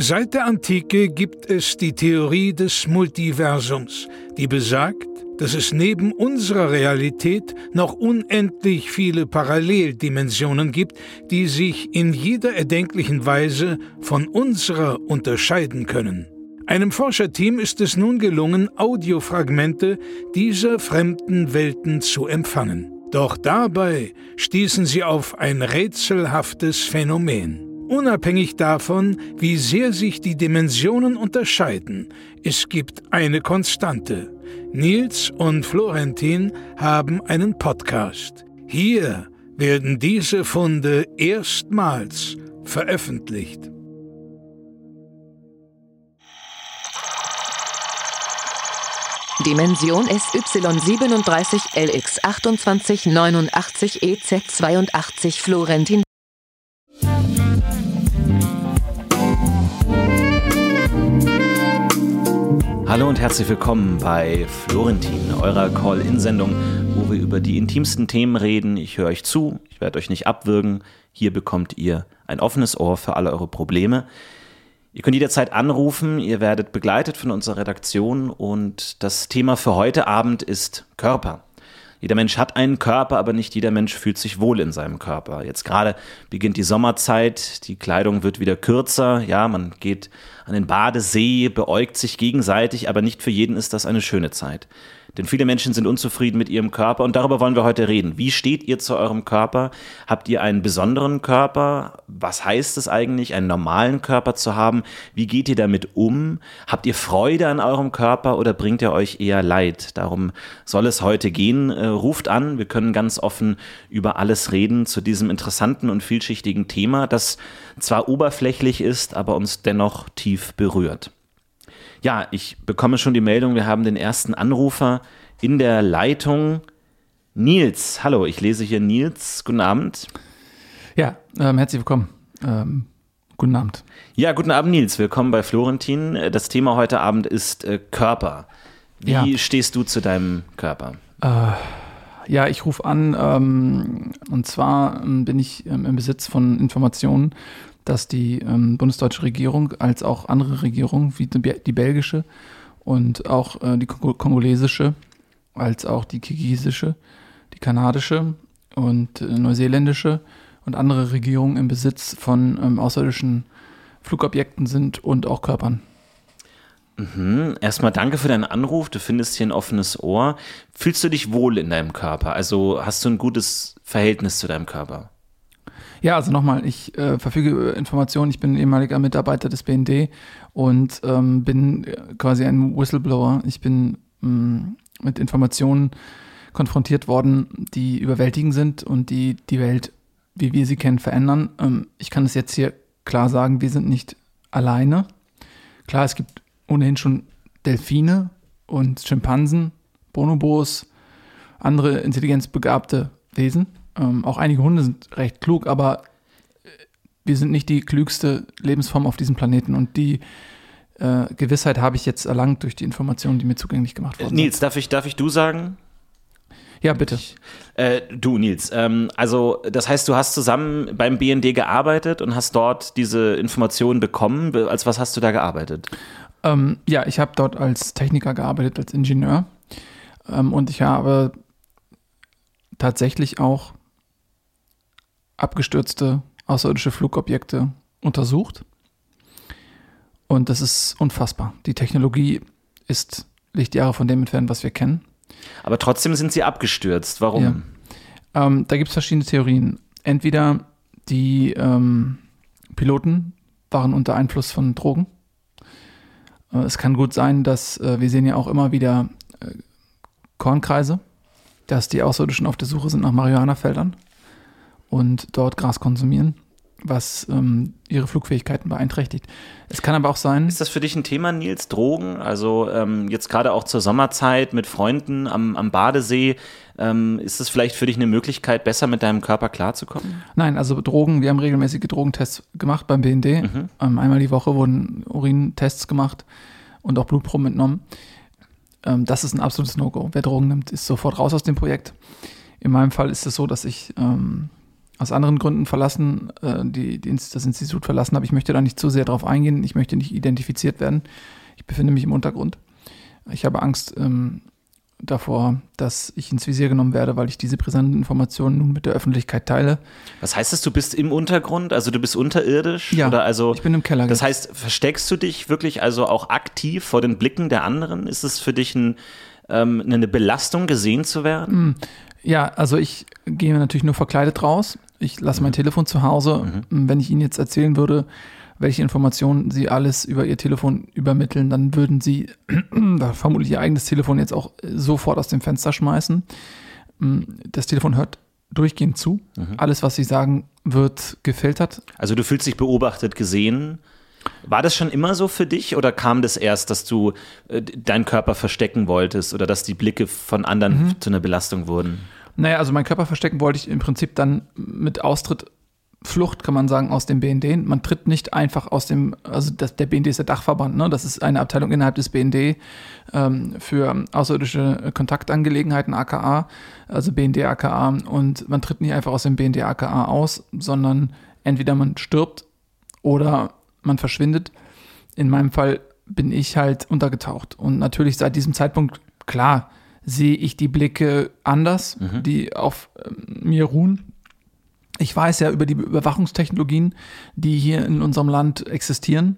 Seit der Antike gibt es die Theorie des Multiversums, die besagt, dass es neben unserer Realität noch unendlich viele Paralleldimensionen gibt, die sich in jeder erdenklichen Weise von unserer unterscheiden können. Einem Forscherteam ist es nun gelungen, Audiofragmente dieser fremden Welten zu empfangen. Doch dabei stießen sie auf ein rätselhaftes Phänomen. Unabhängig davon, wie sehr sich die Dimensionen unterscheiden, es gibt eine Konstante. Nils und Florentin haben einen Podcast. Hier werden diese Funde erstmals veröffentlicht. Dimension SY37 LX 2889 EZ82 Florentin Hallo und herzlich willkommen bei Florentin, eurer Call-In-Sendung, wo wir über die intimsten Themen reden. Ich höre euch zu, ich werde euch nicht abwürgen. Hier bekommt ihr ein offenes Ohr für alle eure Probleme. Ihr könnt jederzeit anrufen, ihr werdet begleitet von unserer Redaktion und das Thema für heute Abend ist Körper. Jeder Mensch hat einen Körper, aber nicht jeder Mensch fühlt sich wohl in seinem Körper. Jetzt gerade beginnt die Sommerzeit, die Kleidung wird wieder kürzer, ja, man geht an den Badesee, beäugt sich gegenseitig, aber nicht für jeden ist das eine schöne Zeit. Denn viele Menschen sind unzufrieden mit ihrem Körper und darüber wollen wir heute reden. Wie steht ihr zu eurem Körper? Habt ihr einen besonderen Körper? Was heißt es eigentlich, einen normalen Körper zu haben? Wie geht ihr damit um? Habt ihr Freude an eurem Körper oder bringt er euch eher Leid? Darum soll es heute gehen. Äh, ruft an, wir können ganz offen über alles reden zu diesem interessanten und vielschichtigen Thema, das zwar oberflächlich ist, aber uns dennoch tief berührt. Ja, ich bekomme schon die Meldung, wir haben den ersten Anrufer in der Leitung. Nils, hallo, ich lese hier Nils. Guten Abend. Ja, ähm, herzlich willkommen. Ähm, guten Abend. Ja, guten Abend, Nils. Willkommen bei Florentin. Das Thema heute Abend ist äh, Körper. Wie ja. stehst du zu deinem Körper? Äh, ja, ich rufe an ähm, und zwar ähm, bin ich ähm, im Besitz von Informationen dass die ähm, bundesdeutsche Regierung als auch andere Regierungen, wie die, belgische und auch äh, die kongolesische, als auch die kirgisische, die kanadische und äh, neuseeländische und andere Regierungen im Besitz von ähm, außerirdischen Flugobjekten sind und auch Körpern. Mhm. Erstmal danke für deinen Anruf. Du findest hier ein offenes Ohr. Fühlst du dich wohl in deinem Körper? Also hast du ein gutes Verhältnis zu deinem Körper? Ja, also nochmal, ich äh, verfüge über Informationen. Ich bin ehemaliger Mitarbeiter des BND und ähm, bin äh, quasi ein Whistleblower. Ich bin ähm, mit Informationen konfrontiert worden, die überwältigend sind und die die Welt, wie wir sie kennen, verändern. Ähm, ich kann es jetzt hier klar sagen, wir sind nicht alleine. Klar, es gibt ohnehin schon Delfine und Schimpansen, Bonobos, andere intelligenzbegabte Wesen. Ähm, auch einige Hunde sind recht klug, aber äh, wir sind nicht die klügste Lebensform auf diesem Planeten und die äh, Gewissheit habe ich jetzt erlangt durch die Informationen, die mir zugänglich gemacht wurden. Nils, darf ich, darf ich du sagen? Ja, bitte. Ich, äh, du, Nils, ähm, also das heißt, du hast zusammen beim BND gearbeitet und hast dort diese Informationen bekommen. Als was hast du da gearbeitet? Ähm, ja, ich habe dort als Techniker gearbeitet, als Ingenieur. Ähm, und ich habe tatsächlich auch abgestürzte außerirdische Flugobjekte untersucht. Und das ist unfassbar. Die Technologie ist Lichtjahre von dem entfernt, was wir kennen. Aber trotzdem sind sie abgestürzt. Warum? Ja. Ähm, da gibt es verschiedene Theorien. Entweder die ähm, Piloten waren unter Einfluss von Drogen. Äh, es kann gut sein, dass äh, wir sehen ja auch immer wieder äh, Kornkreise, dass die Außerirdischen auf der Suche sind nach Marihuana-Feldern und dort Gras konsumieren, was ähm, ihre Flugfähigkeiten beeinträchtigt. Es kann aber auch sein. Ist das für dich ein Thema, Nils? Drogen? Also ähm, jetzt gerade auch zur Sommerzeit mit Freunden am, am Badesee. Ähm, ist das vielleicht für dich eine Möglichkeit, besser mit deinem Körper klarzukommen? Nein, also Drogen, wir haben regelmäßige Drogentests gemacht beim BND. Mhm. Ähm, einmal die Woche wurden Urintests gemacht und auch Blutproben entnommen. Ähm, das ist ein absolutes No-Go. Wer Drogen nimmt, ist sofort raus aus dem Projekt. In meinem Fall ist es so, dass ich ähm, aus anderen Gründen verlassen, äh, die, die, das Institut verlassen habe. Ich möchte da nicht zu sehr drauf eingehen. Ich möchte nicht identifiziert werden. Ich befinde mich im Untergrund. Ich habe Angst ähm, davor, dass ich ins Visier genommen werde, weil ich diese brisanten Informationen nun mit der Öffentlichkeit teile. Was heißt das, du bist im Untergrund? Also du bist unterirdisch? Ja, oder also, ich bin im Keller. Das heißt, versteckst du dich wirklich also auch aktiv vor den Blicken der anderen? Ist es für dich ein, ähm, eine Belastung, gesehen zu werden? Ja, also ich gehe natürlich nur verkleidet raus. Ich lasse mein Telefon zu Hause. Wenn ich Ihnen jetzt erzählen würde, welche Informationen Sie alles über Ihr Telefon übermitteln, dann würden Sie vermutlich Ihr eigenes Telefon jetzt auch sofort aus dem Fenster schmeißen. Das Telefon hört durchgehend zu. Alles, was Sie sagen, wird gefiltert. Also du fühlst dich beobachtet, gesehen. War das schon immer so für dich oder kam das erst, dass du äh, deinen Körper verstecken wolltest oder dass die Blicke von anderen Mhm. zu einer Belastung wurden? Naja, also mein Körper verstecken wollte ich im Prinzip dann mit Austritt, Flucht, kann man sagen, aus dem BND. Man tritt nicht einfach aus dem, also das, der BND ist der Dachverband, ne? das ist eine Abteilung innerhalb des BND ähm, für außerirdische Kontaktangelegenheiten, AKA, also BND AKA. Und man tritt nicht einfach aus dem BND AKA aus, sondern entweder man stirbt oder man verschwindet. In meinem Fall bin ich halt untergetaucht. Und natürlich seit diesem Zeitpunkt, klar, sehe ich die Blicke anders, die auf ähm, mir ruhen. Ich weiß ja über die Überwachungstechnologien, die hier in unserem Land existieren.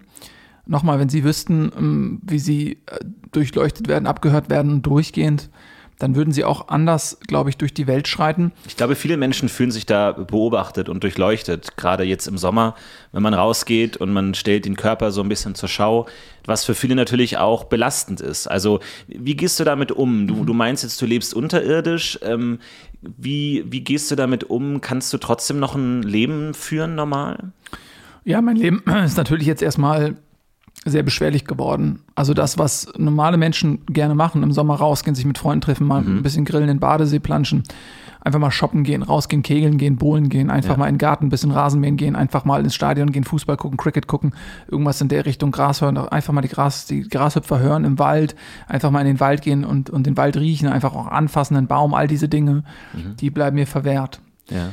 Nochmal, wenn Sie wüssten, ähm, wie Sie äh, durchleuchtet werden, abgehört werden, durchgehend, dann würden Sie auch anders, glaube ich, durch die Welt schreiten. Ich glaube, viele Menschen fühlen sich da beobachtet und durchleuchtet, gerade jetzt im Sommer, wenn man rausgeht und man stellt den Körper so ein bisschen zur Schau, was für viele natürlich auch belastend ist. Also, wie gehst du damit um? Du, du meinst jetzt, du lebst unterirdisch. Ähm, wie, wie gehst du damit um? Kannst du trotzdem noch ein Leben führen, normal? Ja, mein Leben ist natürlich jetzt erstmal sehr beschwerlich geworden. Also das, was normale Menschen gerne machen, im Sommer rausgehen, sich mit Freunden treffen, mal ein bisschen grillen, in den Badesee planschen, einfach mal shoppen gehen, rausgehen, kegeln gehen, bowlen gehen, einfach Ja. mal in den Garten, ein bisschen Rasenmähen gehen, einfach mal ins Stadion gehen, Fußball gucken, Cricket gucken, irgendwas in der Richtung, Gras hören, einfach mal die, Gras, die Grashüpfer hören im Wald, einfach mal in den Wald gehen und, und den Wald riechen, einfach auch anfassen, einen Baum, all diese Dinge, die bleiben mir verwehrt. Ja.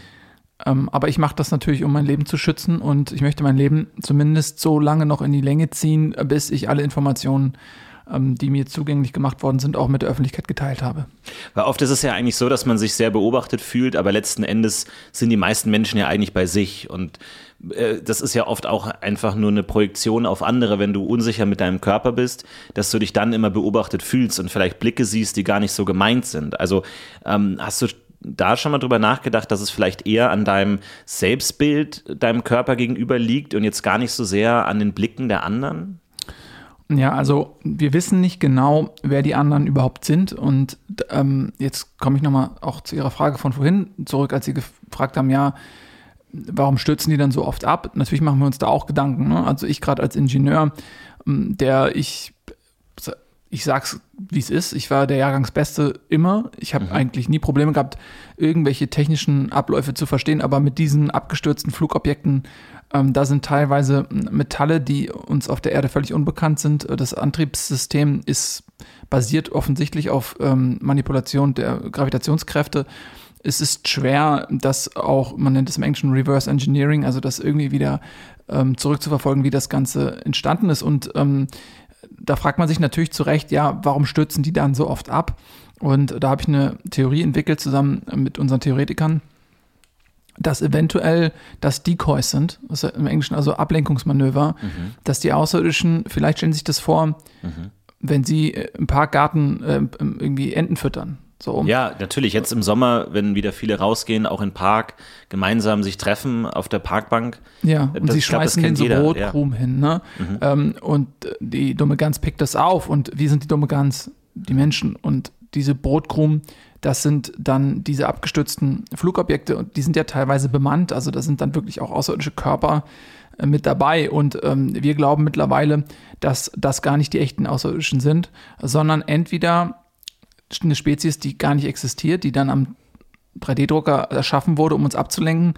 Ähm, aber ich mache das natürlich, um mein Leben zu schützen und ich möchte mein Leben zumindest so lange noch in die Länge ziehen, bis ich alle Informationen, ähm, die mir zugänglich gemacht worden sind, auch mit der Öffentlichkeit geteilt habe. Weil oft ist es ja eigentlich so, dass man sich sehr beobachtet fühlt, aber letzten Endes sind die meisten Menschen ja eigentlich bei sich. Und äh, das ist ja oft auch einfach nur eine Projektion auf andere, wenn du unsicher mit deinem Körper bist, dass du dich dann immer beobachtet fühlst und vielleicht Blicke siehst, die gar nicht so gemeint sind. Also ähm, hast du da schon mal drüber nachgedacht, dass es vielleicht eher an deinem Selbstbild deinem Körper gegenüber liegt und jetzt gar nicht so sehr an den Blicken der anderen? Ja, also wir wissen nicht genau, wer die anderen überhaupt sind. Und ähm, jetzt komme ich nochmal auch zu Ihrer Frage von vorhin zurück, als Sie gefragt haben, ja, warum stürzen die dann so oft ab? Natürlich machen wir uns da auch Gedanken. Ne? Also ich gerade als Ingenieur, der ich, ich sag's wie es ist, ich war der Jahrgangsbeste immer. Ich habe eigentlich nie Probleme gehabt, irgendwelche technischen Abläufe zu verstehen, aber mit diesen abgestürzten Flugobjekten, ähm, da sind teilweise Metalle, die uns auf der Erde völlig unbekannt sind. Das Antriebssystem ist basiert offensichtlich auf ähm, Manipulation der Gravitationskräfte. Es ist schwer, das auch, man nennt es im Englischen Reverse Engineering, also das irgendwie wieder ähm, zurückzuverfolgen, wie das Ganze entstanden ist. Und ähm, da fragt man sich natürlich zu Recht, ja, warum stürzen die dann so oft ab? Und da habe ich eine Theorie entwickelt zusammen mit unseren Theoretikern, dass eventuell das Decoys sind, das im Englischen also Ablenkungsmanöver, dass die Außerirdischen, vielleicht stellen Sie sich das vor, wenn sie äh, im Parkgarten äh, irgendwie Enten füttern. So. Ja, natürlich. Jetzt im Sommer, wenn wieder viele rausgehen, auch im Park, gemeinsam sich treffen auf der Parkbank. Ja, und Das- sie glaub, schmeißen denen kennt so jeder, Brotkrumen hin, ne? Ähm, und äh, die dumme Gans pickt das auf. Und wie sind die dumme Gans? Die Menschen. Und diese Brotkrumen, das sind dann diese abgestürzten Flugobjekte und die sind ja teilweise bemannt. Also da sind dann wirklich auch außerirdische Körper äh, mit dabei. Und ähm, wir glauben mittlerweile, dass das gar nicht die echten Außerirdischen sind, sondern entweder eine Spezies, die gar nicht existiert, die dann am 3D-Drucker erschaffen wurde, um uns abzulenken.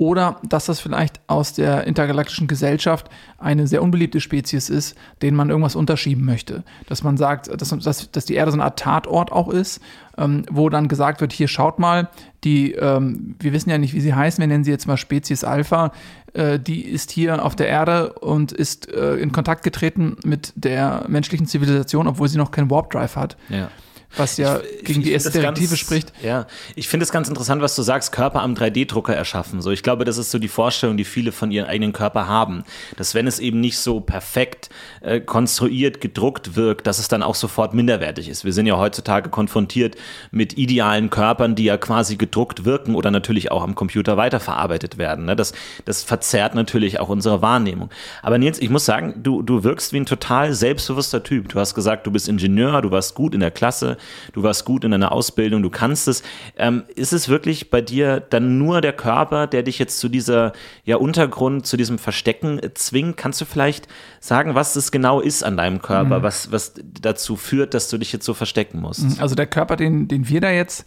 Oder dass das vielleicht aus der intergalaktischen Gesellschaft eine sehr unbeliebte Spezies ist, denen man irgendwas unterschieben möchte. Dass man sagt, dass, dass, dass die Erde so eine Art Tatort auch ist, ähm, wo dann gesagt wird, hier schaut mal, die, ähm, wir wissen ja nicht, wie sie heißen, wir nennen sie jetzt mal Spezies Alpha, äh, die ist hier auf der Erde und ist äh, in Kontakt getreten mit der menschlichen Zivilisation, obwohl sie noch keinen Warp Drive hat. Ja was ja ich, gegen die erste Direktive spricht. Ja, ich finde es ganz interessant, was du sagst, Körper am 3D-Drucker erschaffen. So, ich glaube, das ist so die Vorstellung, die viele von ihren eigenen Körper haben, dass wenn es eben nicht so perfekt äh, konstruiert, gedruckt wirkt, dass es dann auch sofort minderwertig ist. Wir sind ja heutzutage konfrontiert mit idealen Körpern, die ja quasi gedruckt wirken oder natürlich auch am Computer weiterverarbeitet werden. Ne? Das, das verzerrt natürlich auch unsere Wahrnehmung. Aber Nils, ich muss sagen, du, du wirkst wie ein total selbstbewusster Typ. Du hast gesagt, du bist Ingenieur, du warst gut in der Klasse, du warst gut in deiner Ausbildung, du kannst es. Ähm, ist es wirklich bei dir dann nur der Körper, der dich jetzt zu dieser ja, Untergrund, zu diesem Verstecken äh, zwingt? Kannst du vielleicht sagen, was das genau ist an deinem Körper, mhm. was, was dazu führt, dass du dich jetzt so verstecken musst? Also der Körper, den, den wir da jetzt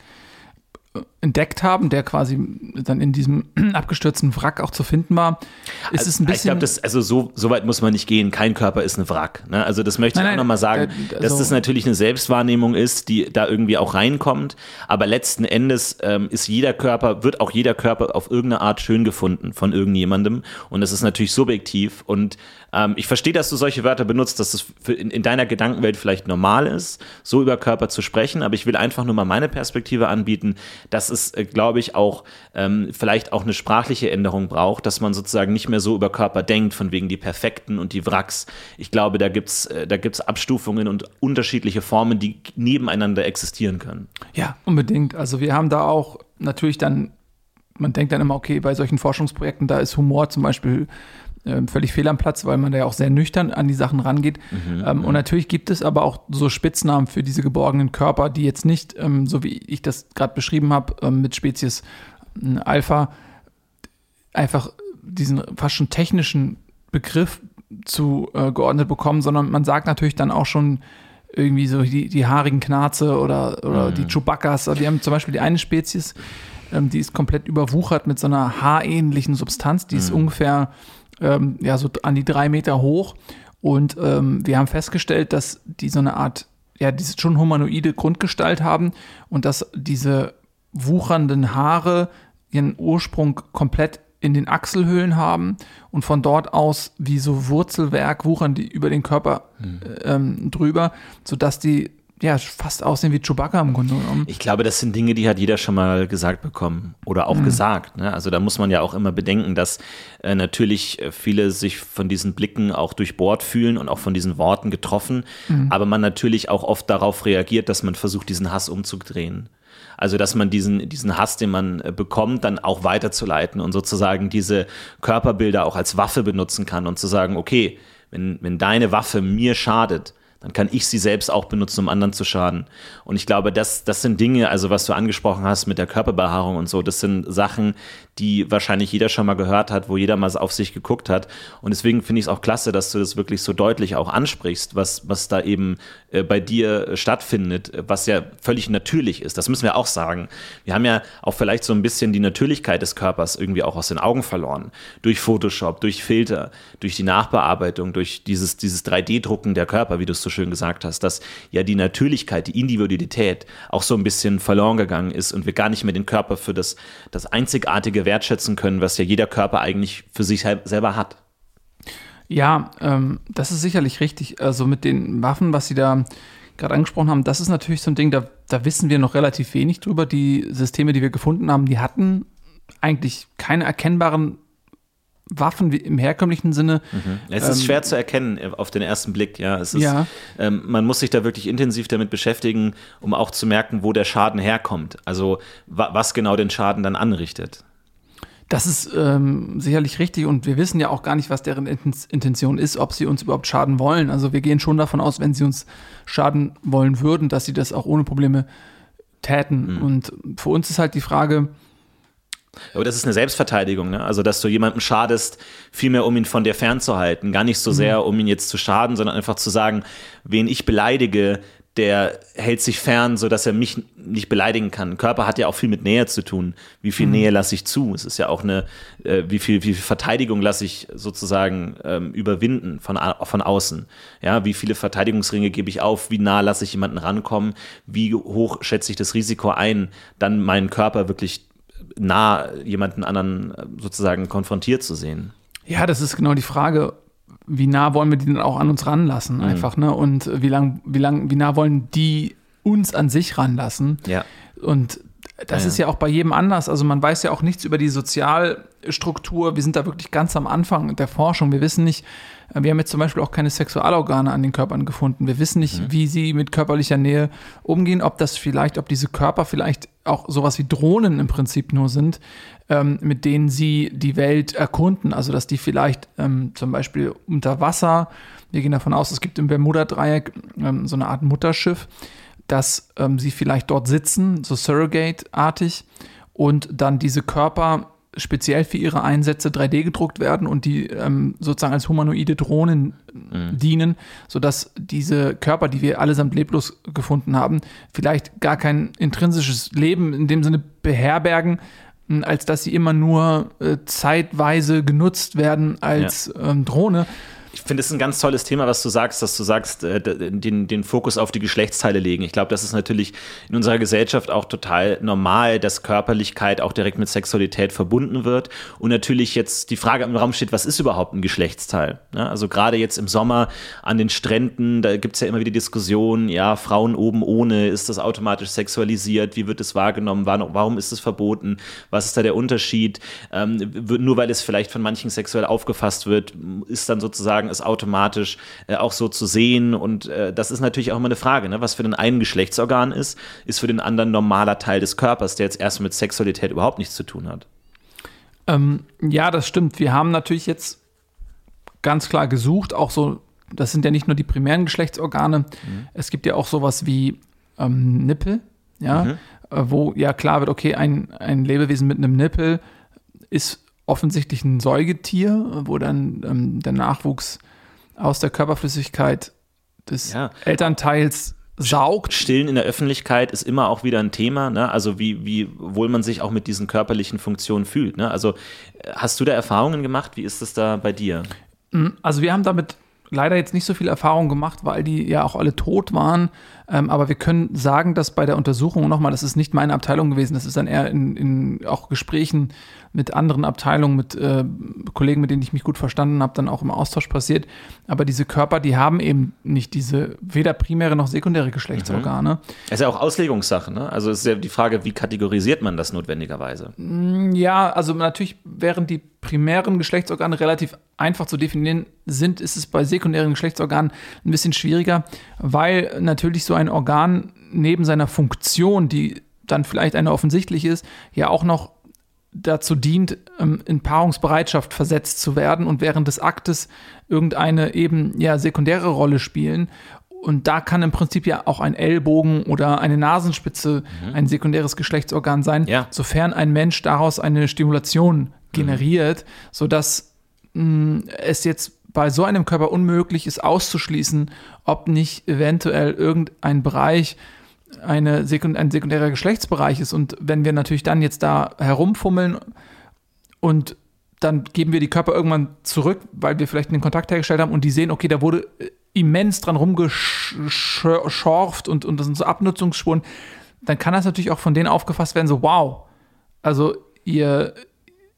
entdeckt haben, der quasi dann in diesem abgestürzten Wrack auch zu finden war, ist also, es ein bisschen. Ich glaube, also so, so weit muss man nicht gehen. Kein Körper ist ein Wrack. Ne? Also das möchte nein, ich auch nochmal sagen, äh, also, dass das natürlich eine Selbstwahrnehmung ist, die da irgendwie auch reinkommt. Aber letzten Endes ähm, ist jeder Körper, wird auch jeder Körper auf irgendeine Art schön gefunden von irgendjemandem. Und das ist natürlich subjektiv. Und ähm, ich verstehe, dass du solche Wörter benutzt, dass es in, in, deiner Gedankenwelt vielleicht normal ist, so über Körper zu sprechen. Aber ich will einfach nur mal meine Perspektive anbieten dass es, äh, glaube ich, auch ähm, vielleicht auch eine sprachliche Änderung braucht, dass man sozusagen nicht mehr so über Körper denkt, von wegen die Perfekten und die Wracks. Ich glaube, da gibt es äh, da gibt's Abstufungen und unterschiedliche Formen, die nebeneinander existieren können. Ja, unbedingt. Also wir haben da auch natürlich dann, man denkt dann immer, okay, bei solchen Forschungsprojekten, da ist Humor zum Beispiel ähm, völlig fehl am Platz, weil man da ja auch sehr nüchtern an die Sachen rangeht. Mhm, ähm, und natürlich gibt es aber auch so Spitznamen für diese geborgenen Körper, die jetzt nicht, ähm, so wie ich das gerade beschrieben habe, ähm, mit Spezies äh, Alpha, einfach diesen fast schon technischen Begriff zu äh, geordnet bekommen, sondern man sagt natürlich dann auch schon irgendwie so die, die haarigen Knarze oder, oder mhm. die Chewbaccas. Die haben zum Beispiel die eine Spezies, ähm, die ist komplett überwuchert mit so einer haarähnlichen Substanz, die ist mhm. ungefähr ähm, ja, so an die drei Meter hoch. Und ähm, wir haben festgestellt, dass die so eine Art, ja, diese schon humanoide Grundgestalt haben und dass diese wuchernden Haare ihren Ursprung komplett in den Achselhöhlen haben und von dort aus wie so Wurzelwerk wuchern die über den Körper hm. ähm, drüber, sodass die ja, fast aussehen wie Chewbacca im Grunde genommen. Ich glaube, das sind Dinge, die hat jeder schon mal gesagt bekommen oder auch mhm. gesagt. Ne? Also da muss man ja auch immer bedenken, dass äh, natürlich äh, viele sich von diesen Blicken auch durchbohrt fühlen und auch von diesen Worten getroffen, mhm. aber man natürlich auch oft darauf reagiert, dass man versucht, diesen Hass umzudrehen. Also, dass man diesen, diesen Hass, den man äh, bekommt, dann auch weiterzuleiten und sozusagen diese Körperbilder auch als Waffe benutzen kann und zu sagen, okay, wenn, wenn deine Waffe mir schadet, dann kann ich sie selbst auch benutzen, um anderen zu schaden. Und ich glaube, das, das sind Dinge, also was du angesprochen hast mit der Körperbehaarung und so, das sind Sachen, die wahrscheinlich jeder schon mal gehört hat, wo jeder mal auf sich geguckt hat. Und deswegen finde ich es auch klasse, dass du das wirklich so deutlich auch ansprichst, was, was da eben äh, bei dir stattfindet, was ja völlig natürlich ist. Das müssen wir auch sagen. Wir haben ja auch vielleicht so ein bisschen die Natürlichkeit des Körpers irgendwie auch aus den Augen verloren. Durch Photoshop, durch Filter, durch die Nachbearbeitung, durch dieses, dieses 3D-Drucken der Körper, wie du es so schön gesagt hast, dass ja die Natürlichkeit, die Individualität auch so ein bisschen verloren gegangen ist und wir gar nicht mehr den Körper für das, das Einzigartige wertschätzen können, was ja jeder Körper eigentlich für sich selber hat. Ja, ähm, das ist sicherlich richtig. Also mit den Waffen, was Sie da gerade angesprochen haben, das ist natürlich so ein Ding, da, da wissen wir noch relativ wenig drüber. Die Systeme, die wir gefunden haben, die hatten eigentlich keine erkennbaren Waffen im herkömmlichen Sinne. Mhm. Es ist ähm, schwer zu erkennen äh, auf den ersten Blick, ja. Es ist, ja. Ähm, man muss sich da wirklich intensiv damit beschäftigen, um auch zu merken, wo der Schaden herkommt. Also wa was genau den Schaden dann anrichtet. Das ist ähm, sicherlich richtig und wir wissen ja auch gar nicht, was deren Intention ist, ob sie uns überhaupt schaden wollen. Also wir gehen schon davon aus, wenn sie uns schaden wollen würden, dass sie das auch ohne Probleme täten. Mhm. Und für uns ist halt die Frage, aber das ist eine Selbstverteidigung, ne? Also, dass du jemandem schadest, vielmehr um ihn von dir fernzuhalten. Gar nicht so mhm. sehr, um ihn jetzt zu schaden, sondern einfach zu sagen, wen ich beleidige, der hält sich fern, sodass er mich nicht beleidigen kann. Körper hat ja auch viel mit Nähe zu tun. Wie viel mhm. Nähe lasse ich zu? Es ist ja auch eine, äh, wie, viel, wie viel Verteidigung lasse ich sozusagen ähm, überwinden von, von außen. Ja, wie viele Verteidigungsringe gebe ich auf? Wie nah lasse ich jemanden rankommen? Wie hoch schätze ich das Risiko ein, dann meinen Körper wirklich nah jemanden anderen äh, sozusagen konfrontiert zu sehen? Ja, das ist genau die Frage wie nah wollen wir die dann auch an uns ranlassen, mhm. einfach, ne? Und wie lang, wie lang, wie nah wollen die uns an sich ranlassen? Ja. Und das ja, ist ja auch bei jedem anders. Also man weiß ja auch nichts über die Sozialstruktur. Wir sind da wirklich ganz am Anfang der Forschung. Wir wissen nicht, wir haben jetzt zum Beispiel auch keine Sexualorgane an den Körpern gefunden. Wir wissen nicht, mhm. wie sie mit körperlicher Nähe umgehen, ob das vielleicht, ob diese Körper vielleicht auch sowas wie Drohnen im Prinzip nur sind, ähm, mit denen sie die Welt erkunden. Also dass die vielleicht ähm, zum Beispiel unter Wasser, wir gehen davon aus, es gibt im Bermuda-Dreieck ähm, so eine Art Mutterschiff, dass ähm, sie vielleicht dort sitzen, so Surrogate-artig, und dann diese Körper speziell für ihre Einsätze 3D gedruckt werden und die ähm, sozusagen als humanoide Drohnen mhm. dienen, sodass diese Körper, die wir allesamt leblos gefunden haben, vielleicht gar kein intrinsisches Leben in dem Sinne beherbergen, als dass sie immer nur äh, zeitweise genutzt werden als ja. ähm, Drohne ich finde es ein ganz tolles Thema, was du sagst, dass du sagst, äh, den, den Fokus auf die Geschlechtsteile legen. Ich glaube, das ist natürlich in unserer Gesellschaft auch total normal, dass Körperlichkeit auch direkt mit Sexualität verbunden wird. Und natürlich jetzt die Frage im Raum steht, was ist überhaupt ein Geschlechtsteil? Ja, also gerade jetzt im Sommer an den Stränden, da gibt es ja immer wieder Diskussionen, ja, Frauen oben ohne, ist das automatisch sexualisiert? Wie wird es wahrgenommen? Warum ist es verboten? Was ist da der Unterschied? Ähm, nur weil es vielleicht von manchen sexuell aufgefasst wird, ist dann sozusagen sagen, ist automatisch äh, auch so zu sehen. Und äh, das ist natürlich auch immer eine Frage, ne? was für den einen Geschlechtsorgan ist, ist für den anderen normaler Teil des Körpers, der jetzt erst mit Sexualität überhaupt nichts zu tun hat. Ähm, ja, das stimmt. Wir haben natürlich jetzt ganz klar gesucht, auch so, das sind ja nicht nur die primären Geschlechtsorgane, mhm. es gibt ja auch sowas wie ähm, Nippel, ja, mhm. äh, wo ja klar wird, okay, ein, ein Lebewesen mit einem Nippel ist offensichtlich ein Säugetier, wo dann ähm, der Nachwuchs aus der Körperflüssigkeit des ja. Elternteils saugt. Stillen in der Öffentlichkeit ist immer auch wieder ein Thema, ne? also wie, wie wohl man sich auch mit diesen körperlichen Funktionen fühlt. Ne? Also hast du da Erfahrungen gemacht? Wie ist das da bei dir? Mm, also wir haben damit leider jetzt nicht so viel Erfahrung gemacht, weil die ja auch alle tot waren. Ähm, aber wir können sagen, dass bei der Untersuchung nochmal, das ist nicht meine Abteilung gewesen, das ist dann eher in, in auch Gesprächen mit anderen Abteilungen, mit äh, Kollegen, mit denen ich mich gut verstanden habe, dann auch im Austausch passiert. Aber diese Körper, die haben eben nicht diese weder primäre noch sekundäre Geschlechtsorgane. Mhm. Das ist ja auch Auslegungssache, ne? Also es ist ja die Frage, wie kategorisiert man das notwendigerweise? Mm, ja, also natürlich, während die primären Geschlechtsorgane relativ einfach zu definieren sind, ist es bei sekundären Geschlechtsorganen ein bisschen schwieriger, weil natürlich so ein Organ neben seiner Funktion, die dann vielleicht eine offensichtliche ist, ja auch noch dazu dient, ähm, in Paarungsbereitschaft versetzt zu werden und während des Aktes irgendeine eben ja sekundäre Rolle spielen. Und da kann im Prinzip ja auch ein Ellbogen oder eine Nasenspitze mhm. ein sekundäres Geschlechtsorgan sein, ja. sofern ein Mensch daraus eine Stimulation generiert, mhm. sodass mh, mm, es jetzt bei so einem Körper unmöglich ist auszuschließen, ob nicht eventuell irgendein Bereich eine Sekund ein sekundärer Geschlechtsbereich ist. Und wenn wir natürlich dann jetzt da herumfummeln und dann geben wir die Körper irgendwann zurück, weil wir vielleicht einen Kontakt hergestellt haben und die sehen, okay, da wurde immens dran rumgeschorft und, und das sind so Abnutzungsspuren, dann kann das natürlich auch von denen aufgefasst werden, so wow, also ihr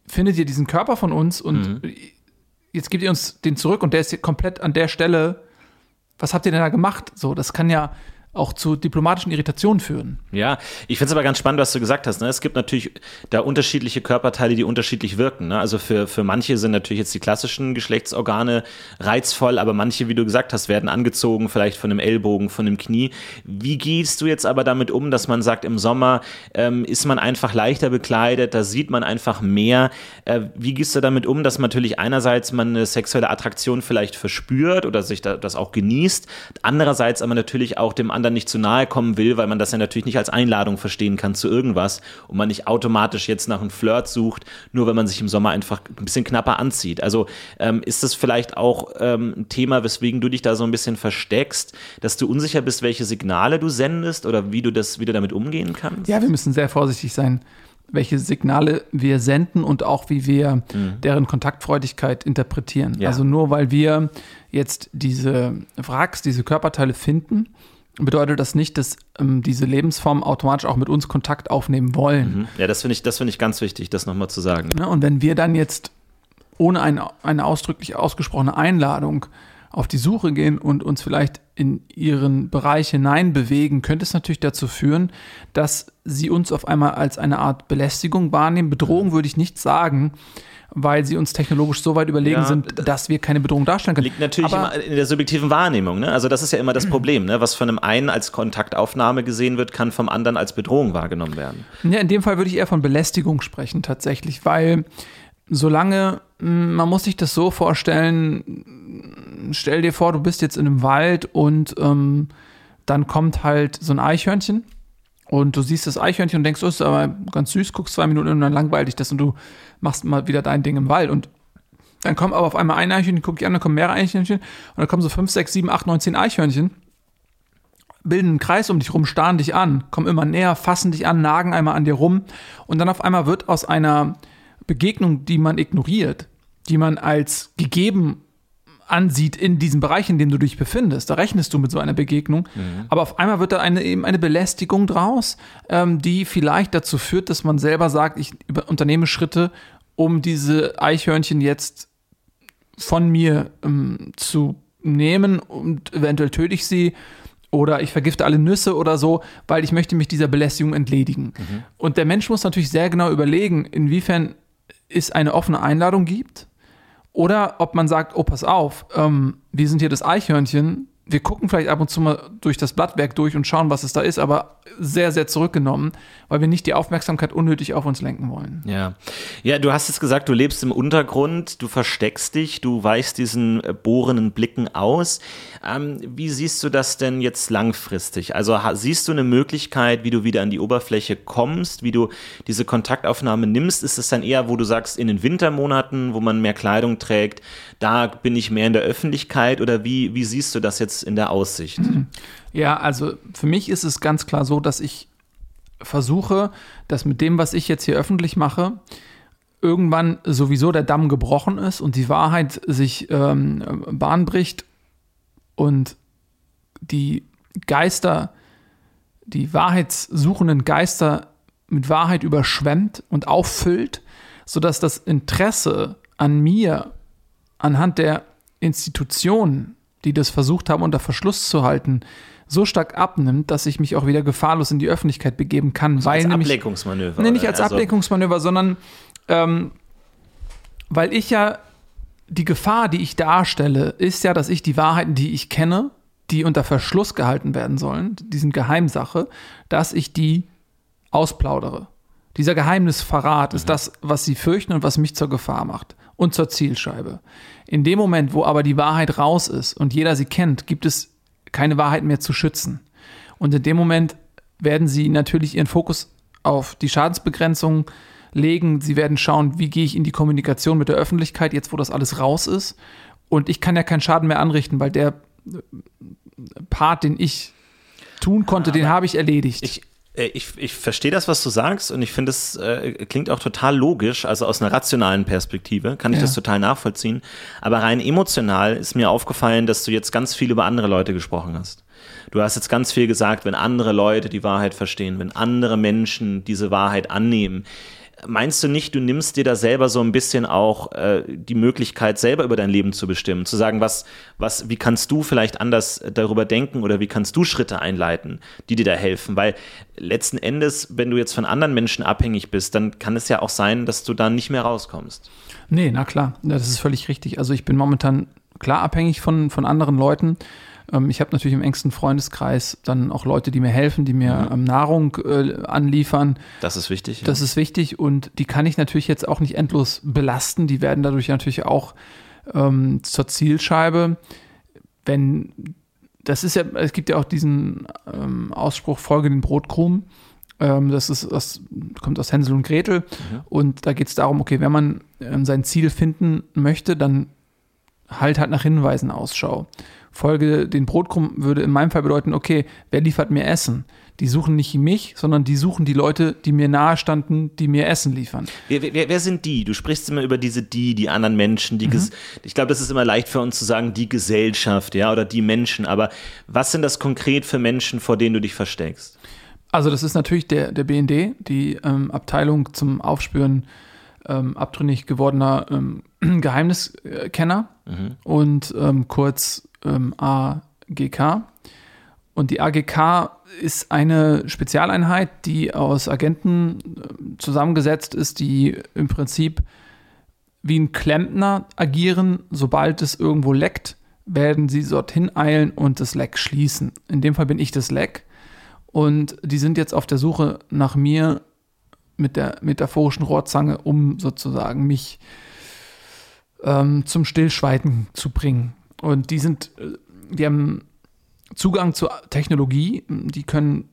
findet ihr diesen Körper von uns und mhm. jetzt gebt ihr uns den zurück und der ist komplett an der Stelle, was habt ihr denn da gemacht? So, das kann ja auch zu diplomatischen Irritationen führen. Ja, ich finde es aber ganz spannend, was du gesagt hast. Ne? Es gibt natürlich da unterschiedliche Körperteile, die unterschiedlich wirken. Ne? Also für, für manche sind natürlich jetzt die klassischen Geschlechtsorgane reizvoll, aber manche, wie du gesagt hast, werden angezogen, vielleicht von einem Ellbogen, von einem Knie. Wie gehst du jetzt aber damit um, dass man sagt, im Sommer ähm, ist man einfach leichter bekleidet, da sieht man einfach mehr. Äh, wie gehst du damit um, dass natürlich einerseits man eine sexuelle Attraktion vielleicht verspürt oder sich da, das auch genießt, andererseits aber natürlich auch dem anderen anderen nicht zu nahe kommen will, weil man das ja natürlich nicht als Einladung verstehen kann zu irgendwas und man nicht automatisch jetzt nach einem Flirt sucht, nur wenn man sich im Sommer einfach ein bisschen knapper anzieht. Also ähm, ist das vielleicht auch ähm, ein Thema, weswegen du dich da so ein bisschen versteckst, dass du unsicher bist, welche Signale du sendest oder wie du das, wie du damit umgehen kannst? Ja, wir müssen sehr vorsichtig sein welche Signale wir senden und auch wie wir mhm. deren Kontaktfreudigkeit interpretieren. Ja. Also nur weil wir jetzt diese Wracks, diese Körperteile finden, bedeutet das nicht, dass ähm, diese Lebensformen automatisch auch mit uns Kontakt aufnehmen wollen. Mhm. Ja, das finde ich, das ich ganz wichtig, das nochmal zu sagen. Ja, und wenn wir dann jetzt ohne ein, eine ausdrücklich ausgesprochene Einladung auf die Suche gehen und uns vielleicht in ihren Bereich hinein bewegen, könnte es natürlich dazu führen, dass sie uns auf einmal als eine Art Belästigung wahrnehmen. Bedrohung würde ich nicht sagen, weil sie uns technologisch so weit überlegen ja, sind, dass wir keine Bedrohung darstellen können. Liegt natürlich Aber, in der subjektiven Wahrnehmung. Ne? Also das ist ja immer das Problem. Ne? Was von einem einen als Kontaktaufnahme gesehen wird, kann vom anderen als Bedrohung wahrgenommen werden. Ja, in dem Fall würde ich eher von Belästigung sprechen tatsächlich, weil solange, hm, man muss sich das so vorstellen, stell dir vor, du bist jetzt in einem Wald und ähm, dann kommt halt so ein Eichhörnchen und du siehst das Eichhörnchen und denkst, oh, ist aber ganz süß, guckst zwei Minuten und dann langweilt dich das und du machst mal wieder dein Ding im Wald. Und dann kommt aber auf einmal ein Eichhörnchen, guck ich an, dann kommen mehrere Eichhörnchen und dann kommen so fünf, sechs, sieben, acht, neun, zehn Eichhörnchen, bilden einen Kreis um dich rum, starren dich an, kommen immer näher, fassen dich an, nagen einmal an dir rum und dann auf einmal wird aus einer Begegnung, die man ignoriert, die man als gegeben ansieht in diesem Bereich, in dem du dich befindest. Da rechnest du mit so einer Begegnung. Mhm. Aber auf einmal wird da eine, eben eine Belästigung draus, ähm, die vielleicht dazu führt, dass man selber sagt, ich unternehme Schritte, um diese Eichhörnchen jetzt von mir ähm, zu nehmen und eventuell töte ich sie oder ich vergifte alle Nüsse oder so, weil ich möchte mich dieser Belästigung entledigen. Mhm. Und der Mensch muss natürlich sehr genau überlegen, inwiefern es eine offene Einladung gibt oder ob man sagt, oh, pass auf, ähm, wir sind hier das Eichhörnchen, wir gucken vielleicht ab und zu mal durch das Blattwerk durch und schauen, was es da ist, aber sehr, sehr zurückgenommen, weil wir nicht die Aufmerksamkeit unnötig auf uns lenken wollen. Ja. Ja, du hast jetzt gesagt, du lebst im Untergrund, du versteckst dich, du weichst diesen äh, bohrenden Blicken aus. Ähm, wie siehst du das denn jetzt langfristig? Also siehst du eine Möglichkeit, wie du wieder an die Oberfläche kommst, wie du diese Kontaktaufnahme nimmst? Ist es dann eher, wo du sagst, in den Wintermonaten, wo man mehr Kleidung trägt, da bin ich mehr in der Öffentlichkeit oder wie, wie siehst du das jetzt in der Aussicht? Ja, also für mich ist es ganz klar so, dass ich versuche, dass mit dem, was ich jetzt hier öffentlich mache, irgendwann sowieso der Damm gebrochen ist und die Wahrheit sich ähm, Bahn bricht und die Geister, die wahrheitssuchenden Geister mit Wahrheit überschwemmt und auffüllt, sodass das Interesse an mir anhand der Institutionen, die das versucht haben, unter Verschluss zu halten, so stark abnimmt, dass ich mich auch wieder gefahrlos in die Öffentlichkeit begeben kann. Also weil als nämlich, Ablenkungsmanöver. Nee, nicht als also. Ablenkungsmanöver, sondern ähm, weil ich ja die Gefahr, die ich darstelle, ist ja, dass ich die Wahrheiten, die ich kenne, die unter Verschluss gehalten werden sollen, diesen Geheimsache, dass ich die ausplaudere. Dieser Geheimnisverrat mhm. ist das, was sie fürchten und was mich zur Gefahr macht und zur Zielscheibe. In dem Moment, wo aber die Wahrheit raus ist und jeder sie kennt, gibt es keine Wahrheit mehr zu schützen. Und in dem Moment werden sie natürlich ihren Fokus auf die Schadensbegrenzung legen. Sie werden schauen, wie gehe ich in die Kommunikation mit der Öffentlichkeit, jetzt wo das alles raus ist. Und ich kann ja keinen Schaden mehr anrichten, weil der Part, den ich tun konnte, Aber den habe ich erledigt. Ich, äh, ich, ich verstehe das, was du sagst, und ich finde, es äh, klingt auch total logisch, also aus einer rationalen Perspektive kann ich ja. das total nachvollziehen. Aber rein emotional ist mir aufgefallen, dass du jetzt ganz viel über andere Leute gesprochen hast. Du hast jetzt ganz viel gesagt, wenn andere Leute die Wahrheit verstehen, wenn andere Menschen diese Wahrheit annehmen meinst du nicht, du nimmst dir da selber so ein bisschen auch äh, die Möglichkeit, selber über dein Leben zu bestimmen, zu sagen, was, was, wie kannst du vielleicht anders darüber denken oder wie kannst du Schritte einleiten, die dir da helfen? Weil letzten Endes, wenn du jetzt von anderen Menschen abhängig bist, dann kann es ja auch sein, dass du da nicht mehr rauskommst. Nee, na klar, das ist völlig richtig. Also ich bin momentan klar abhängig von, von anderen Leuten. Ähm, ich habe natürlich im engsten Freundeskreis dann auch Leute, die mir helfen, die mir mhm. Ähm, Nahrung äh, anliefern. Das ist wichtig. Das ja. ist wichtig und die kann ich natürlich jetzt auch nicht endlos belasten. Die werden dadurch natürlich auch ähm, zur Zielscheibe. Wenn das ist ja, es gibt ja auch diesen ähm, Ausspruch, folge den Brotkrumen. Ähm, das ist, das kommt aus Hänsel und Gretel. Mhm. Und da geht es darum, okay, wenn man ähm, sein Ziel finden möchte, dann halt halt nach Hinweisen Ausschau. Folge den Brotkrumen würde in meinem Fall bedeuten, okay, wer liefert mir Essen? die suchen nicht mich, sondern die suchen die Leute, die mir nahe standen, die mir Essen liefern. Wer, wer, wer sind die? Du sprichst immer über diese die, die anderen Menschen, die mhm. ich glaube, das ist immer leicht für uns zu sagen, die Gesellschaft, ja, oder die Menschen, aber was sind das konkret für Menschen, vor denen du dich versteckst? Also das ist natürlich der, der BND, die ähm, Abteilung zum Aufspüren ähm, abtrünnig gewordener ähm, Geheimniskenner mhm. und ähm, kurz ähm, AGK. Und die AGK ist eine Spezialeinheit, die aus Agenten äh, zusammengesetzt ist, die im Prinzip wie ein Klempner agieren. Sobald es irgendwo leckt, werden sie dorthin eilen und das Leck schließen. In dem Fall bin ich das Leck. Und die sind jetzt auf der Suche nach mir mit der metaphorischen Rohrzange, um sozusagen mich ähm, zum Stillschweigen zu bringen. Und die sind, äh, die haben Zugang zur Technologie. Die können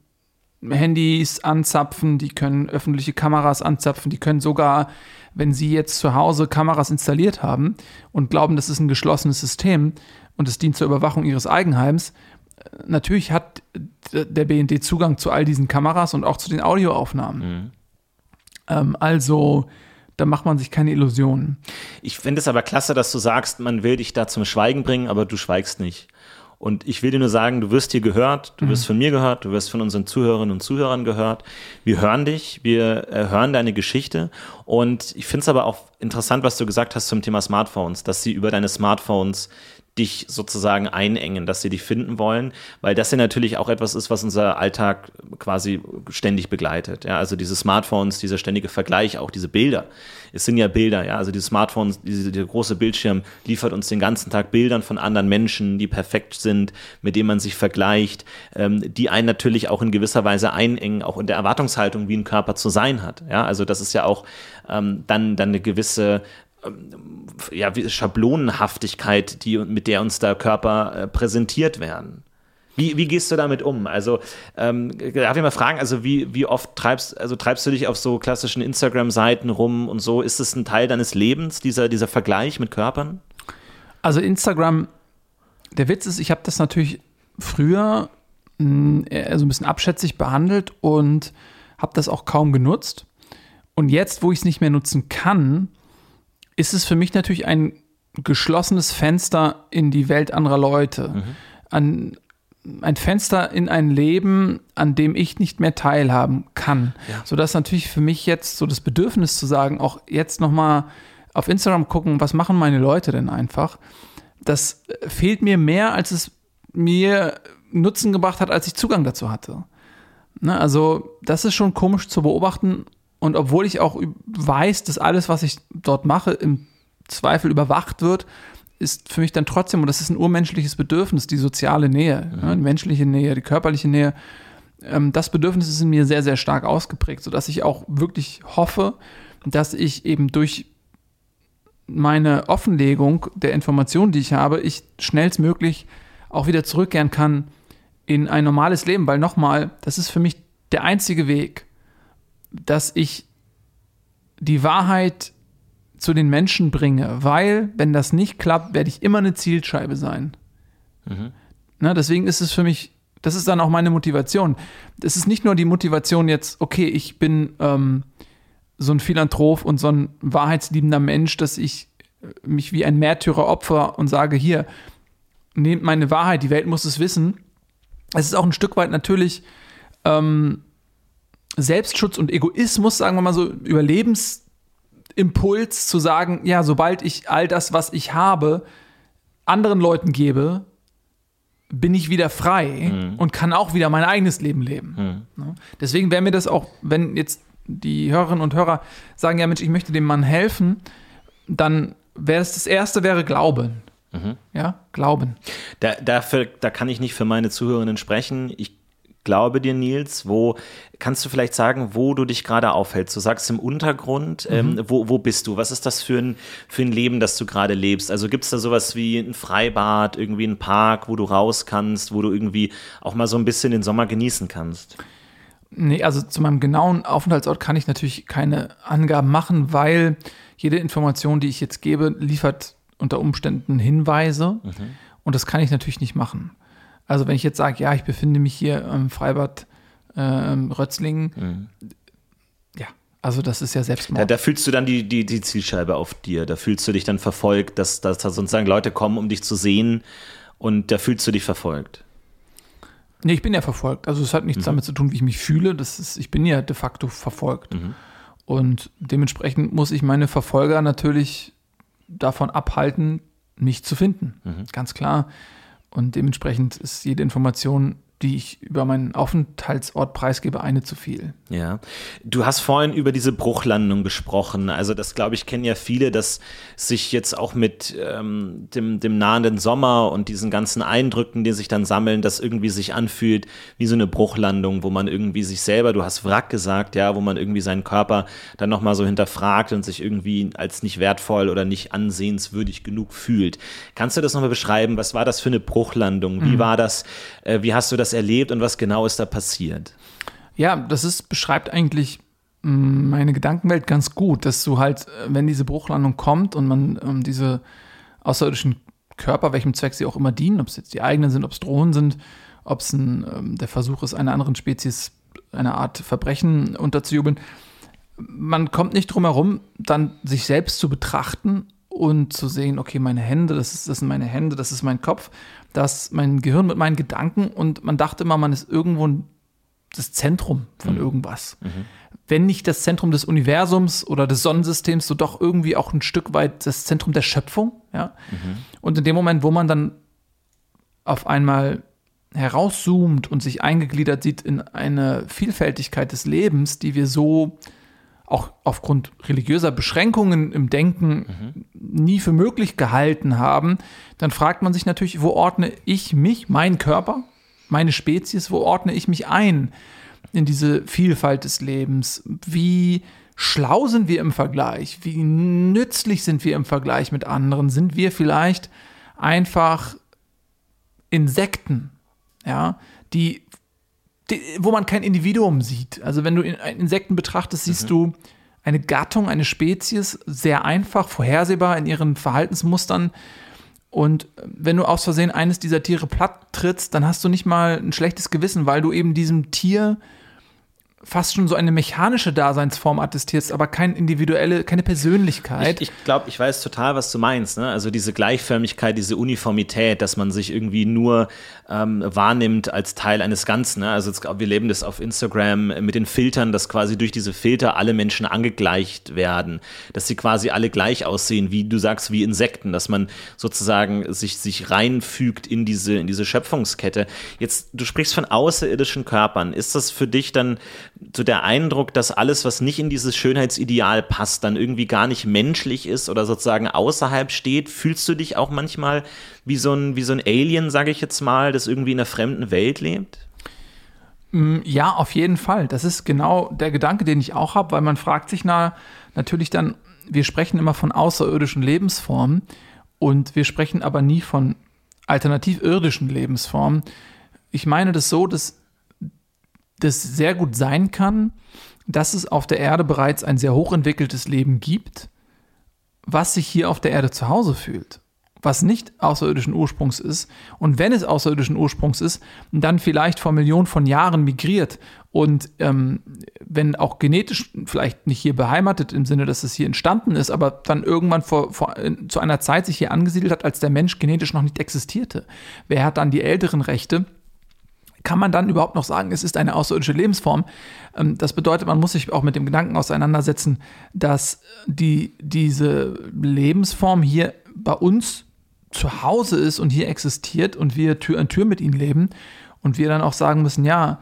Handys anzapfen, die können öffentliche Kameras anzapfen, die können sogar, wenn sie jetzt zu Hause Kameras installiert haben und glauben, das ist ein geschlossenes System und es dient zur Überwachung ihres Eigenheims, natürlich hat der BND Zugang zu all diesen Kameras und auch zu den Audioaufnahmen. Mhm. Ähm, also da macht man sich keine Illusionen. Ich finde es aber klasse, dass du sagst, man will dich da zum Schweigen bringen, aber du schweigst nicht. Und ich will dir nur sagen, du wirst hier gehört, du wirst mhm. von mir gehört, du wirst von unseren Zuhörerinnen und Zuhörern gehört. Wir hören dich, wir äh, hören deine Geschichte. Und ich finde es aber auch interessant, was du gesagt hast zum Thema Smartphones, dass sie über deine Smartphones dich sozusagen einengen, dass sie dich finden wollen, weil das ja natürlich auch etwas ist, was unser Alltag quasi ständig begleitet. Ja, also diese Smartphones, dieser ständige Vergleich, auch diese Bilder. Es sind ja Bilder, ja, also die Smartphones, diese, dieser große Bildschirm liefert uns den ganzen Tag Bildern von anderen Menschen, die perfekt sind, mit denen man sich vergleicht, ähm, die einen natürlich auch in gewisser Weise einengen, auch in der Erwartungshaltung, wie ein Körper zu sein hat. Ja, also das ist ja auch ähm, dann, dann eine gewisse ja, Schablonenhaftigkeit, die, mit der uns da Körper äh, präsentiert werden. Wie, wie gehst du damit um? Also, ähm, darf ich mal fragen, also wie, wie oft treibst, also treibst du dich auf so klassischen Instagram-Seiten rum und so? Ist es ein Teil deines Lebens, dieser, dieser Vergleich mit Körpern? Also Instagram, der Witz ist, ich habe das natürlich früher mh, also ein bisschen abschätzig behandelt und habe das auch kaum genutzt. Und jetzt, wo ich es nicht mehr nutzen kann, ist es für mich natürlich ein geschlossenes Fenster in die Welt anderer Leute. Mhm. An, ein Fenster in ein Leben, an dem ich nicht mehr teilhaben kann. Ja. Sodass natürlich für mich jetzt so das Bedürfnis zu sagen, auch jetzt nochmal auf Instagram gucken, was machen meine Leute denn einfach, das fehlt mir mehr, als es mir Nutzen gebracht hat, als ich Zugang dazu hatte. Ne, also das ist schon komisch zu beobachten und obwohl ich auch weiß, dass alles, was ich dort mache, im Zweifel überwacht wird, ist für mich dann trotzdem, und das ist ein urmenschliches Bedürfnis, die soziale Nähe, mhm. ja, die menschliche Nähe, die körperliche Nähe. Ähm, das Bedürfnis ist in mir sehr, sehr stark ausgeprägt, sodass ich auch wirklich hoffe, dass ich eben durch meine Offenlegung der Informationen, die ich habe, ich schnellstmöglich auch wieder zurückkehren kann in ein normales Leben, weil nochmal, das ist für mich der einzige Weg, dass ich die Wahrheit zu den Menschen bringe, weil, wenn das nicht klappt, werde ich immer eine Zielscheibe sein. Mhm. Na, deswegen ist es für mich, das ist dann auch meine Motivation. Es ist nicht nur die Motivation jetzt, okay, ich bin ähm, so ein Philanthrop und so ein wahrheitsliebender Mensch, dass ich mich wie ein Märtyrer opfer und sage, hier, nehmt meine Wahrheit, die Welt muss es wissen. Es ist auch ein Stück weit natürlich ähm, Selbstschutz und Egoismus, sagen wir mal so, Überlebensimpuls zu sagen, ja, sobald ich all das, was ich habe, anderen Leuten gebe, bin ich wieder frei mhm. und kann auch wieder mein eigenes Leben leben. Mhm. Deswegen wäre mir das auch, wenn jetzt die Hörerinnen und Hörer sagen, ja Mensch, ich möchte dem Mann helfen, dann wäre es das erste wäre Glauben. Mhm. Ja, Glauben. Da, dafür, da kann ich nicht für meine Zuhörerinnen sprechen. Ich glaube dir, Nils, wo kannst du vielleicht sagen, wo du dich gerade aufhältst? Du sagst im Untergrund, mhm. ähm, wo, wo bist du? Was ist das für ein, für ein Leben, das du gerade lebst? Also gibt es da sowas wie ein Freibad, irgendwie ein Park, wo du raus kannst, wo du irgendwie auch mal so ein bisschen den Sommer genießen kannst? Nee, also zu meinem genauen Aufenthaltsort kann ich natürlich keine Angaben machen, weil jede Information, die ich jetzt gebe, liefert unter Umständen Hinweise. Mhm. Und das kann ich natürlich nicht machen. Also wenn ich jetzt sage, ja, ich befinde mich hier im Freibad äh, Rötzlingen, mhm. ja, also das ist ja Selbstmord. Da, da, fühlst du dann die, die, die Zielscheibe auf dir, da fühlst du dich dann verfolgt, dass, dass da sozusagen Leute kommen, um dich zu sehen und da fühlst du dich verfolgt. Nee, ich bin ja verfolgt. Also es hat nichts mhm. damit zu tun, wie ich mich fühle. Das ist, ich bin ja de facto verfolgt. Mhm. Und dementsprechend muss ich meine Verfolger natürlich davon abhalten, mich zu finden. Mhm. Ganz klar. Und dementsprechend ist jede Information die ich über meinen Aufenthaltsort preisgebe, eine zu viel. Ja. Du hast vorhin über diese Bruchlandung gesprochen. Also, das glaube ich, kennen ja viele, dass sich jetzt auch mit ähm, dem, dem nahenden Sommer und diesen ganzen Eindrücken, die sich dann sammeln, das irgendwie sich anfühlt wie so eine Bruchlandung, wo man irgendwie sich selber, du hast Wrack gesagt, ja, wo man irgendwie seinen Körper dann nochmal so hinterfragt und sich irgendwie als nicht wertvoll oder nicht ansehenswürdig genug fühlt. Kannst du das nochmal beschreiben? Was war das für eine Bruchlandung? Wie mhm. war das? Äh, wie hast du das erlebt und was genau ist da passiert? Ja, das ist, beschreibt eigentlich mm, meine Gedankenwelt ganz gut, dass du halt, äh, wenn diese Bruchlandung kommt und man ähm, diese außerirdischen Körper, welchem Zweck sie auch immer dienen, ob es jetzt die eigenen sind, ob es Drohnen sind, ob es ähm, der Versuch ist, einer anderen Spezies eine Art Verbrechen unterzujubeln, man kommt nicht drum herum, dann sich selbst zu betrachten und zu sehen, okay, meine Hände, das, ist, das sind meine Hände, das ist mein Kopf dass mein Gehirn mit meinen Gedanken und man dachte immer, man ist irgendwo das Zentrum von mhm. irgendwas. Mhm. Wenn nicht das Zentrum des Universums oder des Sonnensystems, so doch irgendwie auch ein Stück weit das Zentrum der Schöpfung. Ja? Mhm. Und in dem Moment, wo man dann auf einmal herauszoomt und sich eingegliedert sieht in eine Vielfältigkeit des Lebens, die wir so auch aufgrund religiöser Beschränkungen im Denken mhm. nie für möglich gehalten haben, dann fragt man sich natürlich, wo ordne ich mich, meinen Körper, meine Spezies, wo ordne ich mich ein in diese Vielfalt des Lebens? Wie schlau sind wir im Vergleich? Wie nützlich sind wir im Vergleich mit anderen? Sind wir vielleicht einfach Insekten, ja, die wo man kein Individuum sieht. Also wenn du Insekten betrachtest, siehst mhm. du eine Gattung, eine Spezies, sehr einfach, vorhersehbar in ihren Verhaltensmustern. Und wenn du aus Versehen eines dieser Tiere platt trittst, dann hast du nicht mal ein schlechtes Gewissen, weil du eben diesem Tier fast schon so eine mechanische Daseinsform attestierst, aber keine individuelle, keine Persönlichkeit. Ich, ich glaube, ich weiß total, was du meinst. Ne? Also diese Gleichförmigkeit, diese Uniformität, dass man sich irgendwie nur ähm, wahrnimmt als Teil eines Ganzen. Ne? Also jetzt, wir leben das auf Instagram mit den Filtern, dass quasi durch diese Filter alle Menschen angegleicht werden, dass sie quasi alle gleich aussehen, wie du sagst, wie Insekten, dass man sozusagen sich, sich reinfügt in diese, in diese Schöpfungskette. Jetzt, du sprichst von außerirdischen Körpern. Ist das für dich dann so der Eindruck, dass alles, was nicht in dieses Schönheitsideal passt, dann irgendwie gar nicht menschlich ist oder sozusagen außerhalb steht? Fühlst du dich auch manchmal wie so ein, wie so ein Alien, sage ich jetzt mal, das irgendwie in einer fremden Welt lebt? Mm, ja, auf jeden Fall. Das ist genau der Gedanke, den ich auch habe, weil man fragt sich na, natürlich dann, wir sprechen immer von außerirdischen Lebensformen und wir sprechen aber nie von alternativirdischen Lebensformen. Ich meine das so, dass das sehr gut sein kann, dass es auf der Erde bereits ein sehr hochentwickeltes Leben gibt, was sich hier auf der Erde zu Hause fühlt, was nicht außerirdischen Ursprungs ist. Und wenn es außerirdischen Ursprungs ist, dann vielleicht vor Millionen von Jahren migriert und ähm, wenn auch genetisch vielleicht nicht hier beheimatet im Sinne, dass es hier entstanden ist, aber dann irgendwann vor, vor, zu einer Zeit sich hier angesiedelt hat, als der Mensch genetisch noch nicht existierte. Wer hat dann die älteren Rechte? Kann man dann überhaupt noch sagen, es ist eine außerirdische Lebensform? Ähm, das bedeutet, man muss sich auch mit dem Gedanken auseinandersetzen, dass die, diese Lebensform hier bei uns zu Hause ist und hier existiert und wir Tür an Tür mit ihnen leben und wir dann auch sagen müssen, ja,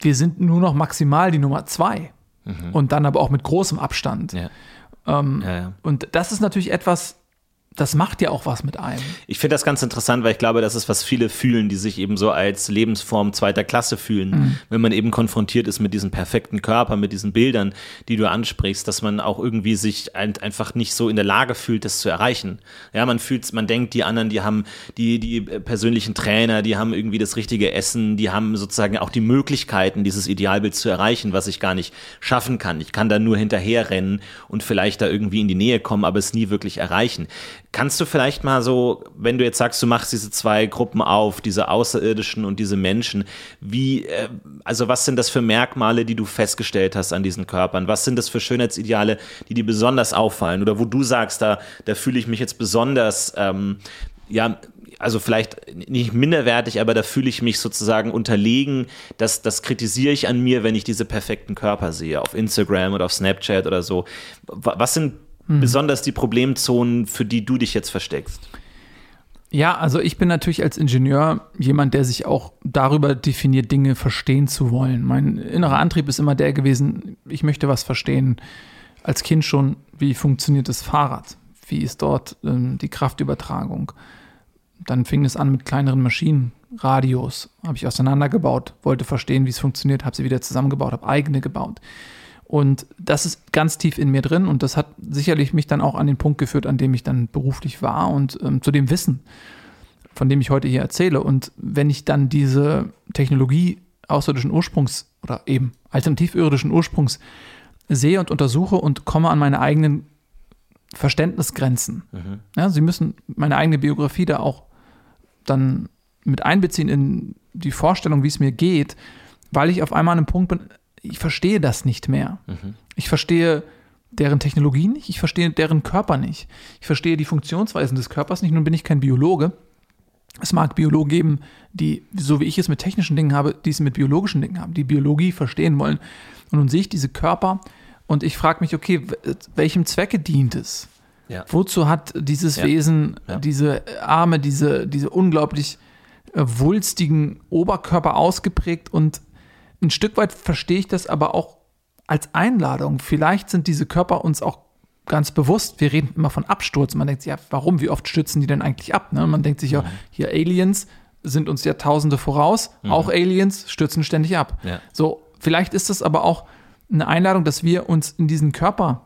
wir sind nur noch maximal die Nummer zwei mhm. und dann aber auch mit großem Abstand. Ja. Ähm, ja, ja. Und das ist natürlich etwas, das macht ja auch was mit einem. Ich finde das ganz interessant, weil ich glaube, das ist, was viele fühlen, die sich eben so als Lebensform zweiter Klasse fühlen, mhm. wenn man eben konfrontiert ist mit diesem perfekten Körper, mit diesen Bildern, die du ansprichst, dass man auch irgendwie sich ein, einfach nicht so in der Lage fühlt, das zu erreichen. Ja, man fühlt, man denkt, die anderen, die haben die, die persönlichen Trainer, die haben irgendwie das richtige Essen, die haben sozusagen auch die Möglichkeiten, dieses Idealbild zu erreichen, was ich gar nicht schaffen kann. Ich kann da nur hinterherrennen und vielleicht da irgendwie in die Nähe kommen, aber es nie wirklich erreichen Kannst du vielleicht mal so, wenn du jetzt sagst, du machst diese zwei Gruppen auf, diese Außerirdischen und diese Menschen, wie, äh, also was sind das für Merkmale, die du festgestellt hast an diesen Körpern? Was sind das für Schönheitsideale, die dir besonders auffallen? Oder wo du sagst, da, da fühle ich mich jetzt besonders, ähm, ja, also vielleicht nicht minderwertig, aber da fühle ich mich sozusagen unterlegen. Das, das kritisiere ich an mir, wenn ich diese perfekten Körper sehe, auf Instagram oder auf Snapchat oder so. Was sind hm. besonders die Problemzonen, für die du dich jetzt versteckst? Ja, also ich bin natürlich als Ingenieur jemand, der sich auch darüber definiert, Dinge verstehen zu wollen. Mein innerer Antrieb ist immer der gewesen, ich möchte was verstehen. Als Kind schon, wie funktioniert das Fahrrad? Wie ist dort ähm, die Kraftübertragung? Dann fing es an mit kleineren Maschinen, Radios, habe ich auseinandergebaut, wollte verstehen, wie es funktioniert, habe sie wieder zusammengebaut, habe eigene gebaut. Und das ist ganz tief in mir drin und das hat sicherlich mich dann auch an den Punkt geführt, an dem ich dann beruflich war und ähm, zu dem Wissen, von dem ich heute hier erzähle. Und wenn ich dann diese Technologie außerirdischen Ursprungs oder eben alternativirdischen Ursprungs sehe und untersuche und komme an meine eigenen Verständnisgrenzen. Mhm. Ja, Sie müssen meine eigene Biografie da auch dann mit einbeziehen in die Vorstellung, wie es mir geht, weil ich auf einmal an einem Punkt bin, ich verstehe das nicht mehr. Mhm. Ich verstehe deren Technologie nicht, ich verstehe deren Körper nicht. Ich verstehe die Funktionsweisen des Körpers nicht. Nun bin ich kein Biologe. Es mag Biologen geben, die, so wie ich es mit technischen Dingen habe, die es mit biologischen Dingen haben, die Biologie verstehen wollen. Und nun sehe ich diese Körper und ich frage mich, okay, welchem Zwecke dient es? Ja. Wozu hat dieses ja. Wesen ja. diese Arme, diese, diese unglaublich äh, wulstigen Oberkörper ausgeprägt und ein Stück weit verstehe ich das aber auch als Einladung. Vielleicht sind diese Körper uns auch ganz bewusst. Wir reden immer von Absturz. Man denkt sich, ja, warum? Wie oft stürzen die denn eigentlich ab? Ne? Man denkt sich ja, mhm. hier Aliens sind uns Jahrtausende voraus. Mhm. Auch Aliens stürzen ständig ab. Ja. So, vielleicht ist das aber auch eine Einladung, dass wir uns in diesen Körper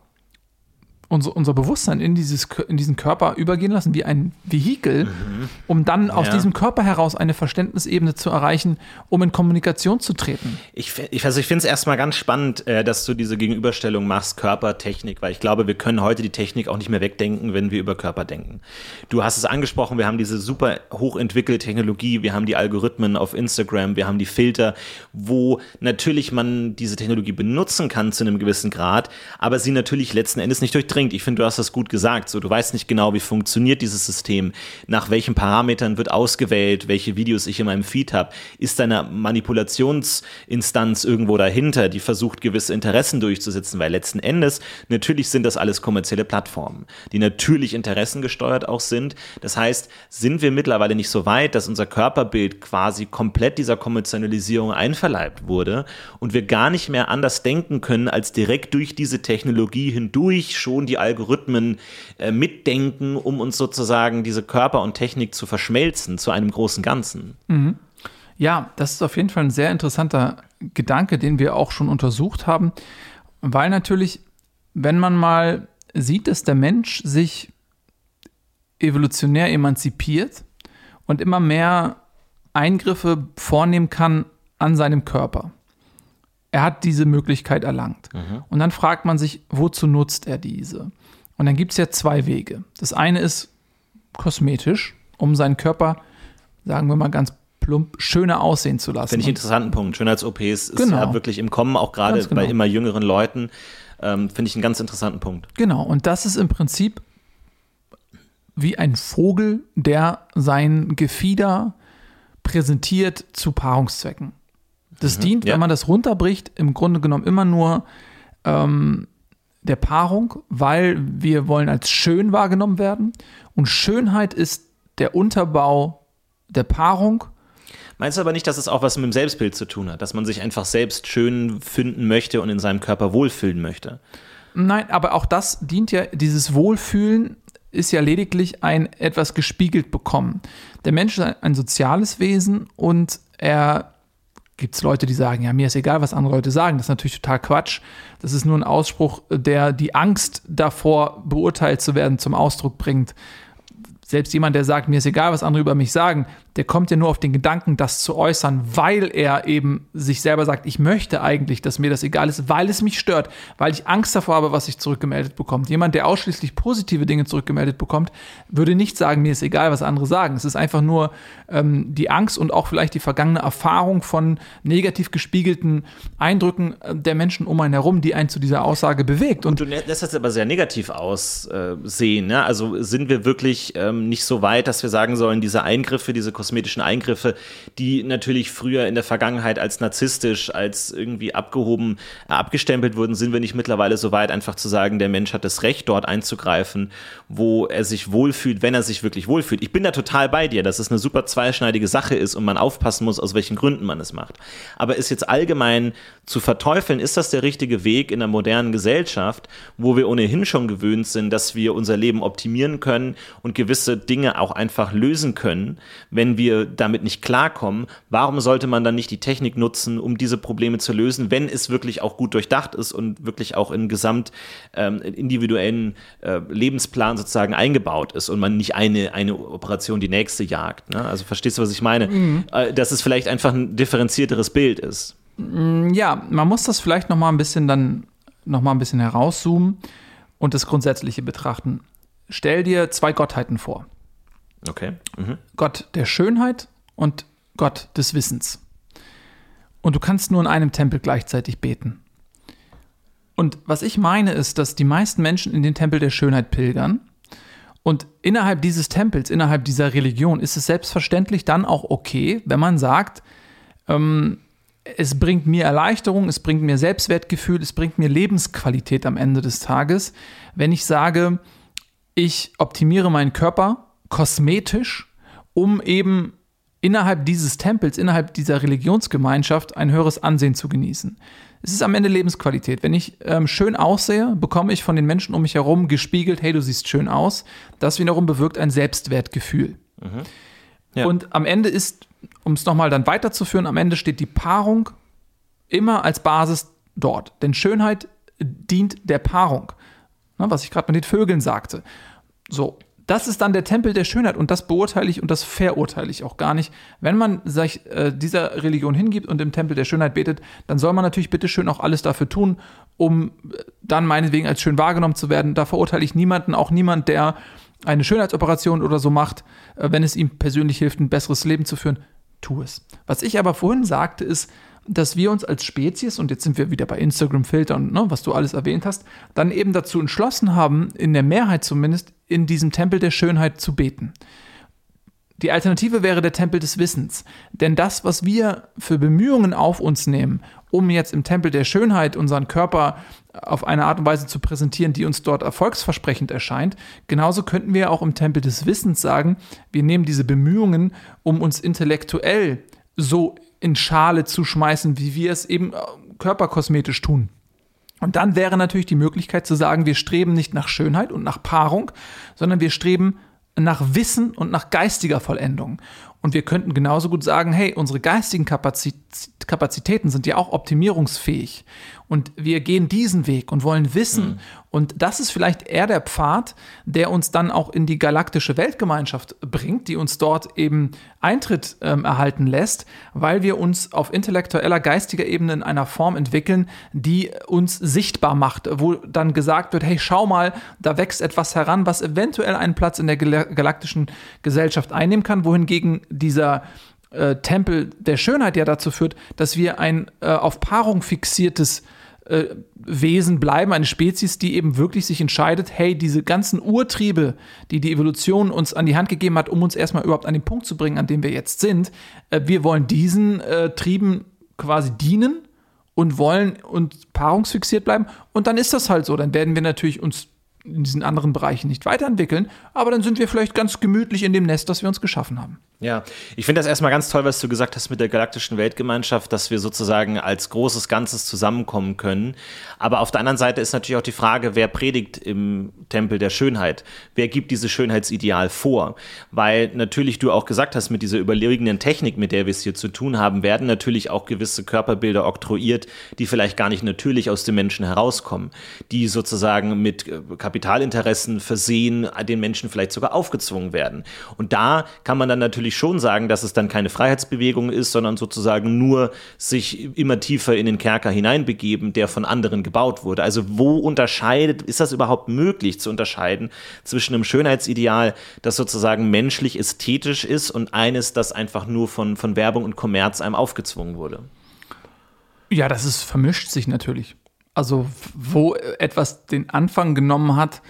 unser, unser Bewusstsein in, dieses, in diesen Körper übergehen lassen, wie ein Vehikel, mhm. um dann ja. aus diesem Körper heraus eine Verständnisebene zu erreichen, um in Kommunikation zu treten. Ich, ich, also ich finde es erstmal ganz spannend, äh, dass du diese Gegenüberstellung machst, Körper, Technik, weil ich glaube, wir können heute die Technik auch nicht mehr wegdenken, wenn wir über Körper denken. Du hast es angesprochen, wir haben diese super hochentwickelte Technologie, wir haben die Algorithmen auf Instagram, wir haben die Filter, wo natürlich man diese Technologie benutzen kann zu einem gewissen Grad, aber sie natürlich letzten Endes nicht durchdringt bringt. Ich finde, du hast das gut gesagt. So, du weißt nicht genau, wie funktioniert dieses System, nach welchen Parametern wird ausgewählt, welche Videos ich in meinem Feed habe. Ist da eine Manipulationsinstanz irgendwo dahinter, die versucht, gewisse Interessen durchzusetzen? Weil letzten Endes, natürlich sind das alles kommerzielle Plattformen, die natürlich interessengesteuert auch sind. Das heißt, sind wir mittlerweile nicht so weit, dass unser Körperbild quasi komplett dieser Kommerzialisierung einverleibt wurde und wir gar nicht mehr anders denken können, als direkt durch diese Technologie hindurch schon die Algorithmen äh, mitdenken, um uns sozusagen diese Körper und Technik zu verschmelzen zu einem großen Ganzen. Mhm. Ja, das ist auf jeden Fall ein sehr interessanter Gedanke, den wir auch schon untersucht haben, weil natürlich, wenn man mal sieht, dass der Mensch sich evolutionär emanzipiert und immer mehr Eingriffe vornehmen kann an seinem Körper er hat diese Möglichkeit erlangt. Mhm. Und dann fragt man sich, wozu nutzt er diese? Und dann gibt es ja zwei Wege. Das eine ist kosmetisch, um seinen Körper, sagen wir mal ganz plump, schöner aussehen zu lassen. Finde ich einen interessanten Punkt. Schönheits-OPs ist genau. ja wirklich im Kommen, auch gerade genau. bei immer jüngeren Leuten. Ähm, Finde ich einen ganz interessanten Punkt. Genau, und das ist im Prinzip wie ein Vogel, der sein Gefieder präsentiert zu Paarungszwecken. Das mhm, dient, ja. wenn man das runterbricht, im Grunde genommen immer nur ähm, der Paarung, weil wir wollen als schön wahrgenommen werden. Und Schönheit ist der Unterbau der Paarung. Meinst du aber nicht, dass es auch was mit dem Selbstbild zu tun hat, dass man sich einfach selbst schön finden möchte und in seinem Körper wohlfühlen möchte? Nein, aber auch das dient ja, dieses Wohlfühlen ist ja lediglich ein etwas gespiegelt bekommen. Der Mensch ist ein soziales Wesen und er gibt es Leute, die sagen, ja, mir ist egal, was andere Leute sagen. Das ist natürlich total Quatsch. Das ist nur ein Ausspruch, der die Angst davor, beurteilt zu werden, zum Ausdruck bringt selbst jemand, der sagt, mir ist egal, was andere über mich sagen, der kommt ja nur auf den Gedanken, das zu äußern, weil er eben sich selber sagt, ich möchte eigentlich, dass mir das egal ist, weil es mich stört, weil ich Angst davor habe, was sich zurückgemeldet bekommt. Jemand, der ausschließlich positive Dinge zurückgemeldet bekommt, würde nicht sagen, mir ist egal, was andere sagen. Es ist einfach nur ähm, die Angst und auch vielleicht die vergangene Erfahrung von negativ gespiegelten Eindrücken äh, der Menschen um einen herum, die einen zu dieser Aussage bewegt. Und, und du lässt das aber sehr negativ aussehen. Ne? Also sind wir wirklich ähm, nicht so weit, dass wir sagen sollen, diese Eingriffe, diese kosmetischen Eingriffe, die natürlich früher in der Vergangenheit als narzisstisch, als irgendwie abgehoben, äh, abgestempelt wurden, sind wir nicht mittlerweile so weit, einfach zu sagen, der Mensch hat das Recht, dort einzugreifen, wo er sich wohlfühlt, wenn er sich wirklich wohlfühlt. Ich bin da total bei dir, dass es eine super zweischneidige Sache ist und man aufpassen muss, aus welchen Gründen man es macht. Aber ist jetzt allgemein zu verteufeln, ist das der richtige Weg in der modernen Gesellschaft, wo wir ohnehin schon gewöhnt sind, dass wir unser Leben optimieren können und gewisse Dinge auch einfach lösen können, wenn wenn wir damit nicht klarkommen, warum sollte man dann nicht die Technik nutzen, um diese Probleme zu lösen, wenn es wirklich auch gut durchdacht ist und wirklich auch in gesamt ähm, individuellen äh, Lebensplan sozusagen eingebaut ist und man nicht eine, eine Operation die nächste jagt. Ne? Also verstehst du, was ich meine? Mhm. Äh, dass es vielleicht einfach ein differenzierteres Bild ist. Mm, ja, man muss das vielleicht noch mal ein bisschen dann noch mal ein bisschen herauszoomen und das Grundsätzliche betrachten. Stell dir zwei Gottheiten vor. Okay. Mhm. Gott der Schönheit und Gott des Wissens. Und du kannst nur in einem Tempel gleichzeitig beten. Und was ich meine ist, dass die meisten Menschen in den Tempel der Schönheit pilgern. Und innerhalb dieses Tempels, innerhalb dieser Religion ist es selbstverständlich dann auch okay, wenn man sagt, ähm, es bringt mir Erleichterung, es bringt mir Selbstwertgefühl, es bringt mir Lebensqualität am Ende des Tages, wenn ich sage, ich optimiere meinen Körper kosmetisch, um eben innerhalb dieses Tempels, innerhalb dieser Religionsgemeinschaft ein höheres Ansehen zu genießen. Es ist am Ende Lebensqualität. Wenn ich ähm, schön aussehe, bekomme ich von den Menschen um mich herum gespiegelt, hey, du siehst schön aus. Das wiederum bewirkt ein Selbstwertgefühl. Mhm. Ja. Und am Ende ist, um es nochmal dann weiterzuführen, am Ende steht die Paarung immer als Basis dort. Denn Schönheit dient der Paarung. Na, was ich gerade mit den Vögeln sagte. So, das ist dann der Tempel der Schönheit und das beurteile ich und das verurteile ich auch gar nicht. Wenn man sich äh, dieser Religion hingibt und im Tempel der Schönheit betet, dann soll man natürlich bitteschön auch alles dafür tun, um äh, dann meinetwegen als schön wahrgenommen zu werden. Da verurteile ich niemanden, auch niemand, der eine Schönheitsoperation oder so macht, äh, wenn es ihm persönlich hilft, ein besseres Leben zu führen, tu es. Was ich aber vorhin sagte, ist, dass wir uns als Spezies, und jetzt sind wir wieder bei Instagram-Filter und ne, was du alles erwähnt hast, dann eben dazu entschlossen haben, in der Mehrheit zumindest, in diesem Tempel der Schönheit zu beten. Die Alternative wäre der Tempel des Wissens. Denn das, was wir für Bemühungen auf uns nehmen, um jetzt im Tempel der Schönheit unseren Körper auf eine Art und Weise zu präsentieren, die uns dort erfolgsversprechend erscheint, genauso könnten wir auch im Tempel des Wissens sagen, wir nehmen diese Bemühungen, um uns intellektuell so in Schale zu schmeißen, wie wir es eben äh, körperkosmetisch tun. Und dann wäre natürlich die Möglichkeit zu sagen, wir streben nicht nach Schönheit und nach Paarung, sondern wir streben nach Wissen und nach geistiger Vollendung. Und wir könnten genauso gut sagen, hey, unsere geistigen Kapazitäten sind ja auch optimierungsfähig. Und wir gehen diesen Weg und wollen wissen. Mhm. Und das ist vielleicht eher der Pfad, der uns dann auch in die galaktische Weltgemeinschaft bringt, die uns dort eben Eintritt ähm, erhalten lässt, weil wir uns auf intellektueller, geistiger Ebene in einer Form entwickeln, die uns sichtbar macht, wo dann gesagt wird, hey, schau mal, da wächst etwas heran, was eventuell einen Platz in der galaktischen Gesellschaft einnehmen kann, wohingegen dieser äh, Tempel der Schönheit ja dazu führt, dass wir ein äh, auf Paarung fixiertes äh, Wesen bleiben, eine Spezies, die eben wirklich sich entscheidet, hey, diese ganzen Urtriebe, die die Evolution uns an die Hand gegeben hat, um uns erstmal überhaupt an den Punkt zu bringen, an dem wir jetzt sind, äh, wir wollen diesen äh, Trieben quasi dienen und wollen und paarungsfixiert bleiben. Und dann ist das halt so. Dann werden wir natürlich uns in diesen anderen Bereichen nicht weiterentwickeln, aber dann sind wir vielleicht ganz gemütlich in dem Nest, das wir uns geschaffen haben. Ja, ich finde das erstmal ganz toll, was du gesagt hast mit der galaktischen Weltgemeinschaft, dass wir sozusagen als großes Ganzes zusammenkommen können. Aber auf der anderen Seite ist natürlich auch die Frage, wer predigt im Tempel der Schönheit? Wer gibt dieses Schönheitsideal vor? Weil natürlich du auch gesagt hast, mit dieser überlegenen Technik, mit der wir es hier zu tun haben, werden natürlich auch gewisse Körperbilder oktroyiert, die vielleicht gar nicht natürlich aus dem Menschen herauskommen, die sozusagen mit äh, Kapitalinteressen versehen, den Menschen vielleicht sogar aufgezwungen werden. Und da kann man dann natürlich natürlich schon sagen, dass es dann keine Freiheitsbewegung ist, sondern sozusagen nur sich immer tiefer in den Kerker hineinbegeben, der von anderen gebaut wurde. Also wo unterscheidet, ist das überhaupt möglich zu unterscheiden zwischen einem Schönheitsideal, das sozusagen menschlich ästhetisch ist und eines, das einfach nur von, von Werbung und Kommerz einem aufgezwungen wurde? Ja, das ist vermischt sich natürlich. Also wo etwas den Anfang genommen hat,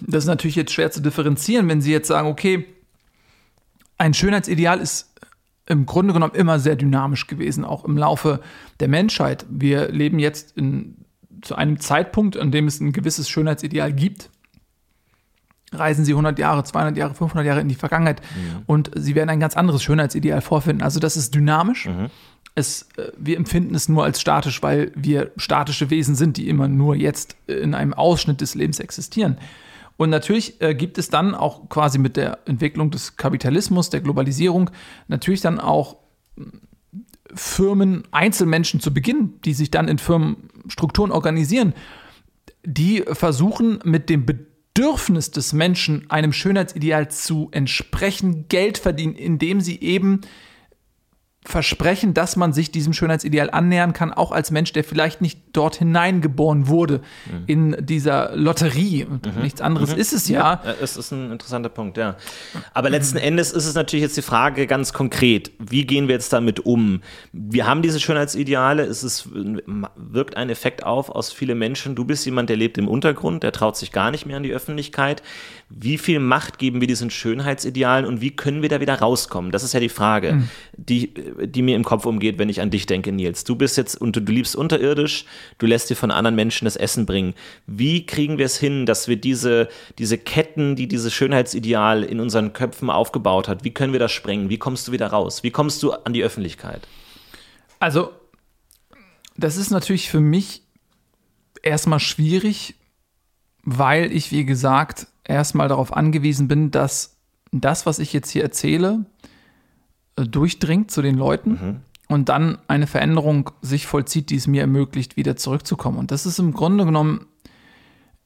das ist natürlich jetzt schwer zu differenzieren, wenn Sie jetzt sagen, okay, ein Schönheitsideal ist im Grunde genommen immer sehr dynamisch gewesen, auch im Laufe der Menschheit. Wir leben jetzt in, zu einem Zeitpunkt, an dem es ein gewisses Schönheitsideal gibt. Reisen Sie 100 Jahre, 200 Jahre, 500 Jahre in die Vergangenheit mhm. und Sie werden ein ganz anderes Schönheitsideal vorfinden. Also das ist dynamisch. Mhm. Es, äh, wir empfinden es nur als statisch, weil wir statische Wesen sind, die immer nur jetzt in einem Ausschnitt des Lebens existieren. Und natürlich äh, gibt es dann auch quasi mit der Entwicklung des Kapitalismus, der Globalisierung, natürlich dann auch hm, Firmen, Einzelmenschen zu Beginn, die sich dann in Firmenstrukturen organisieren, die versuchen mit dem Bedürfnis des Menschen, einem Schönheitsideal zu entsprechen, Geld verdienen, indem sie eben versprechen, dass man sich diesem Schönheitsideal annähern kann, auch als Mensch, der vielleicht nicht dort hineingeboren wurde mhm. in dieser Lotterie. Mhm. nichts anderes mhm. ist es ja. ja. Es ist ein interessanter Punkt, ja. Aber letzten Endes ist es natürlich jetzt die Frage ganz konkret, wie gehen wir jetzt damit um? Wir haben diese Schönheitsideale, es ist, wirkt ein Effekt auf aus viele Menschen. Du bist jemand, der lebt im Untergrund, der traut sich gar nicht mehr an die Öffentlichkeit. Wie viel Macht geben wir diesen Schönheitsidealen und wie können wir da wieder rauskommen? Das ist ja die Frage, mhm. die die mir im Kopf umgeht, wenn ich an dich denke, Nils. Du bist jetzt und du, du liebst unterirdisch, du lässt dir von anderen Menschen das Essen bringen. Wie kriegen wir es hin, dass wir diese, diese Ketten, die dieses Schönheitsideal in unseren Köpfen aufgebaut hat, wie können wir das sprengen? Wie kommst du wieder raus? Wie kommst du an die Öffentlichkeit? Also, das ist natürlich für mich erstmal schwierig, weil ich, wie gesagt, erstmal darauf angewiesen bin, dass das, was ich jetzt hier erzähle, äh, durchdringt zu den Leuten mhm. und dann eine Veränderung sich vollzieht, die es mir ermöglicht, wieder zurückzukommen. Und das ist im Grunde genommen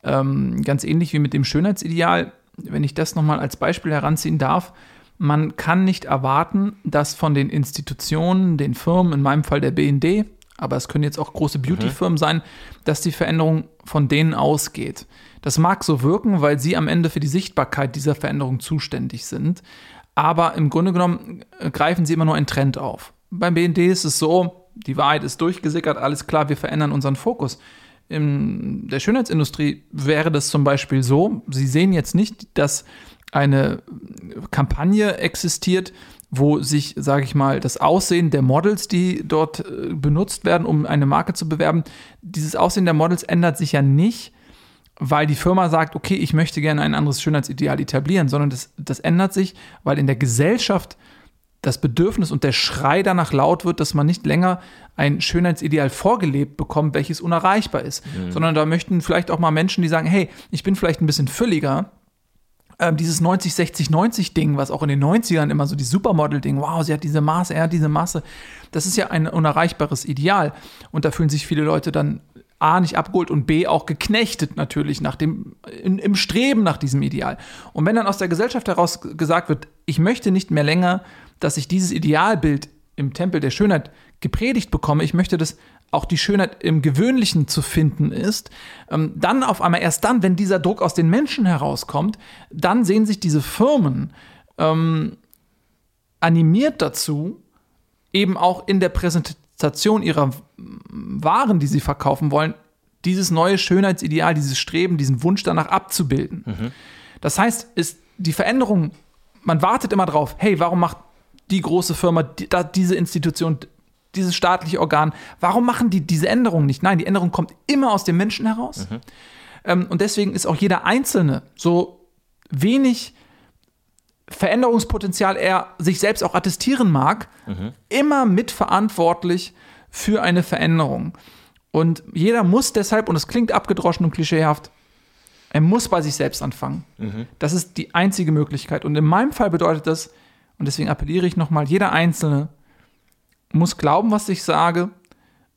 ähm, ganz ähnlich wie mit dem Schönheitsideal. Wenn ich das nochmal als Beispiel heranziehen darf, man kann nicht erwarten, dass von den Institutionen, den Firmen, in meinem Fall der BND, aber es können jetzt auch große Beauty-Firmen mhm. sein, dass die Veränderung von denen ausgeht. Das mag so wirken, weil sie am Ende für die Sichtbarkeit dieser Veränderung zuständig sind aber im Grunde genommen äh, greifen sie immer nur einen Trend auf. Beim BND ist es so, die Wahrheit ist durchgesickert, alles klar, wir verändern unseren Fokus. In der Schönheitsindustrie wäre das zum Beispiel so, Sie sehen jetzt nicht, dass eine Kampagne existiert, wo sich, sage ich mal, das Aussehen der Models, die dort äh, benutzt werden, um eine Marke zu bewerben, dieses Aussehen der Models ändert sich ja nicht, weil die Firma sagt, okay, ich möchte gerne ein anderes Schönheitsideal etablieren, sondern das, das ändert sich, weil in der Gesellschaft das Bedürfnis und der Schrei danach laut wird, dass man nicht länger ein Schönheitsideal vorgelebt bekommt, welches unerreichbar ist, mhm. sondern da möchten vielleicht auch mal Menschen, die sagen, hey, ich bin vielleicht ein bisschen fülliger, ähm, dieses 90, 60, 90 Ding, was auch in den 90ern immer so die Supermodel-Ding, wow, sie hat diese Maße, er hat diese Maße, das ist ja ein unerreichbares Ideal und da fühlen sich viele Leute dann A nicht abgeholt und B auch geknechtet natürlich nach dem, in, im Streben nach diesem Ideal. Und wenn dann aus der Gesellschaft heraus gesagt wird, ich möchte nicht mehr länger, dass ich dieses Idealbild im Tempel der Schönheit gepredigt bekomme, ich möchte, dass auch die Schönheit im Gewöhnlichen zu finden ist, ähm, dann auf einmal erst dann, wenn dieser Druck aus den Menschen herauskommt, dann sehen sich diese Firmen ähm, animiert dazu, eben auch in der Präsentation Station ihrer Waren, die sie verkaufen wollen, dieses neue Schönheitsideal, dieses Streben, diesen Wunsch danach abzubilden. Mhm. Das heißt, ist die Veränderung, man wartet immer drauf, hey, warum macht die große Firma, die, diese Institution, dieses staatliche Organ, warum machen die diese Änderung nicht? Nein, die Änderung kommt immer aus dem Menschen heraus. Mhm. Ähm, und deswegen ist auch jeder Einzelne so wenig Veränderungspotenzial er sich selbst auch attestieren mag, immer mitverantwortlich für eine Veränderung. Und jeder muss deshalb, und es klingt abgedroschen und klischeehaft, er muss bei sich selbst anfangen. Das ist die einzige Möglichkeit. Und in meinem Fall bedeutet das, und deswegen appelliere ich nochmal, jeder Einzelne muss glauben, was ich sage,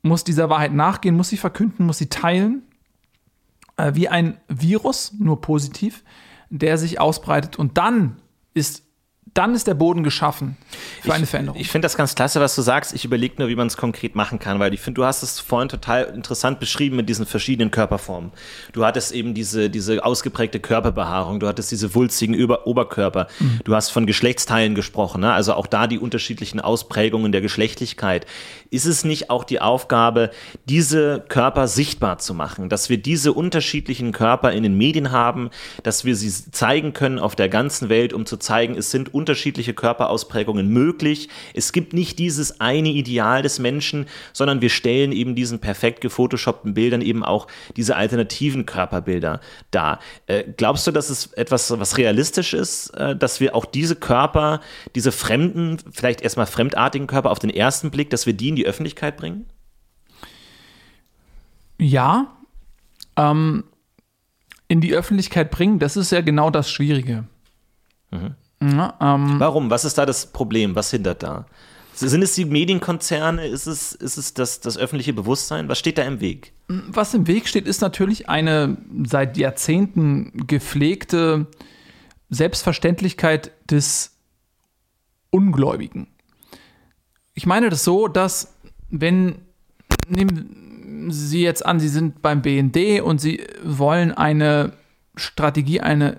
muss dieser Wahrheit nachgehen, muss sie verkünden, muss sie teilen, äh, wie ein Virus, nur positiv, der sich ausbreitet. Und dann ist dann ist der Boden geschaffen für eine Veränderung. Ich finde das ganz klasse, was du sagst. Ich überlege nur, wie man es konkret machen kann, weil ich finde, du hast es vorhin total interessant beschrieben mit diesen verschiedenen Körperformen. Du hattest eben diese, diese ausgeprägte Körperbehaarung, du hattest diese wulstigen Über Oberkörper, mhm. du hast von Geschlechtsteilen gesprochen, ne? also auch da die unterschiedlichen Ausprägungen der Geschlechtlichkeit. Ist es nicht auch die Aufgabe, diese Körper sichtbar zu machen, dass wir diese unterschiedlichen Körper in den Medien haben, dass wir sie zeigen können auf der ganzen Welt, um zu zeigen, es sind unterschiedliche Körperausprägungen möglich. Es gibt nicht dieses eine Ideal des Menschen, sondern wir stellen eben diesen perfekt gefotoshoppten Bildern eben auch diese alternativen Körperbilder dar. Äh, glaubst du, dass es etwas, was realistisch ist, äh, dass wir auch diese Körper, diese fremden, vielleicht erstmal fremdartigen Körper auf den ersten Blick, dass wir die in die Öffentlichkeit bringen? Ja, ähm, in die Öffentlichkeit bringen, das ist ja genau das Schwierige. Mhm. Ja, ähm, Warum? Was ist da das Problem? Was hindert da? Sind es die Medienkonzerne? Ist es, ist es das, das öffentliche Bewusstsein? Was steht da im Weg? Was im Weg steht, ist natürlich eine seit Jahrzehnten gepflegte Selbstverständlichkeit des Ungläubigen. Ich meine das so, dass wenn, nehmen Sie jetzt an, Sie sind beim BND und Sie wollen eine Strategie, eine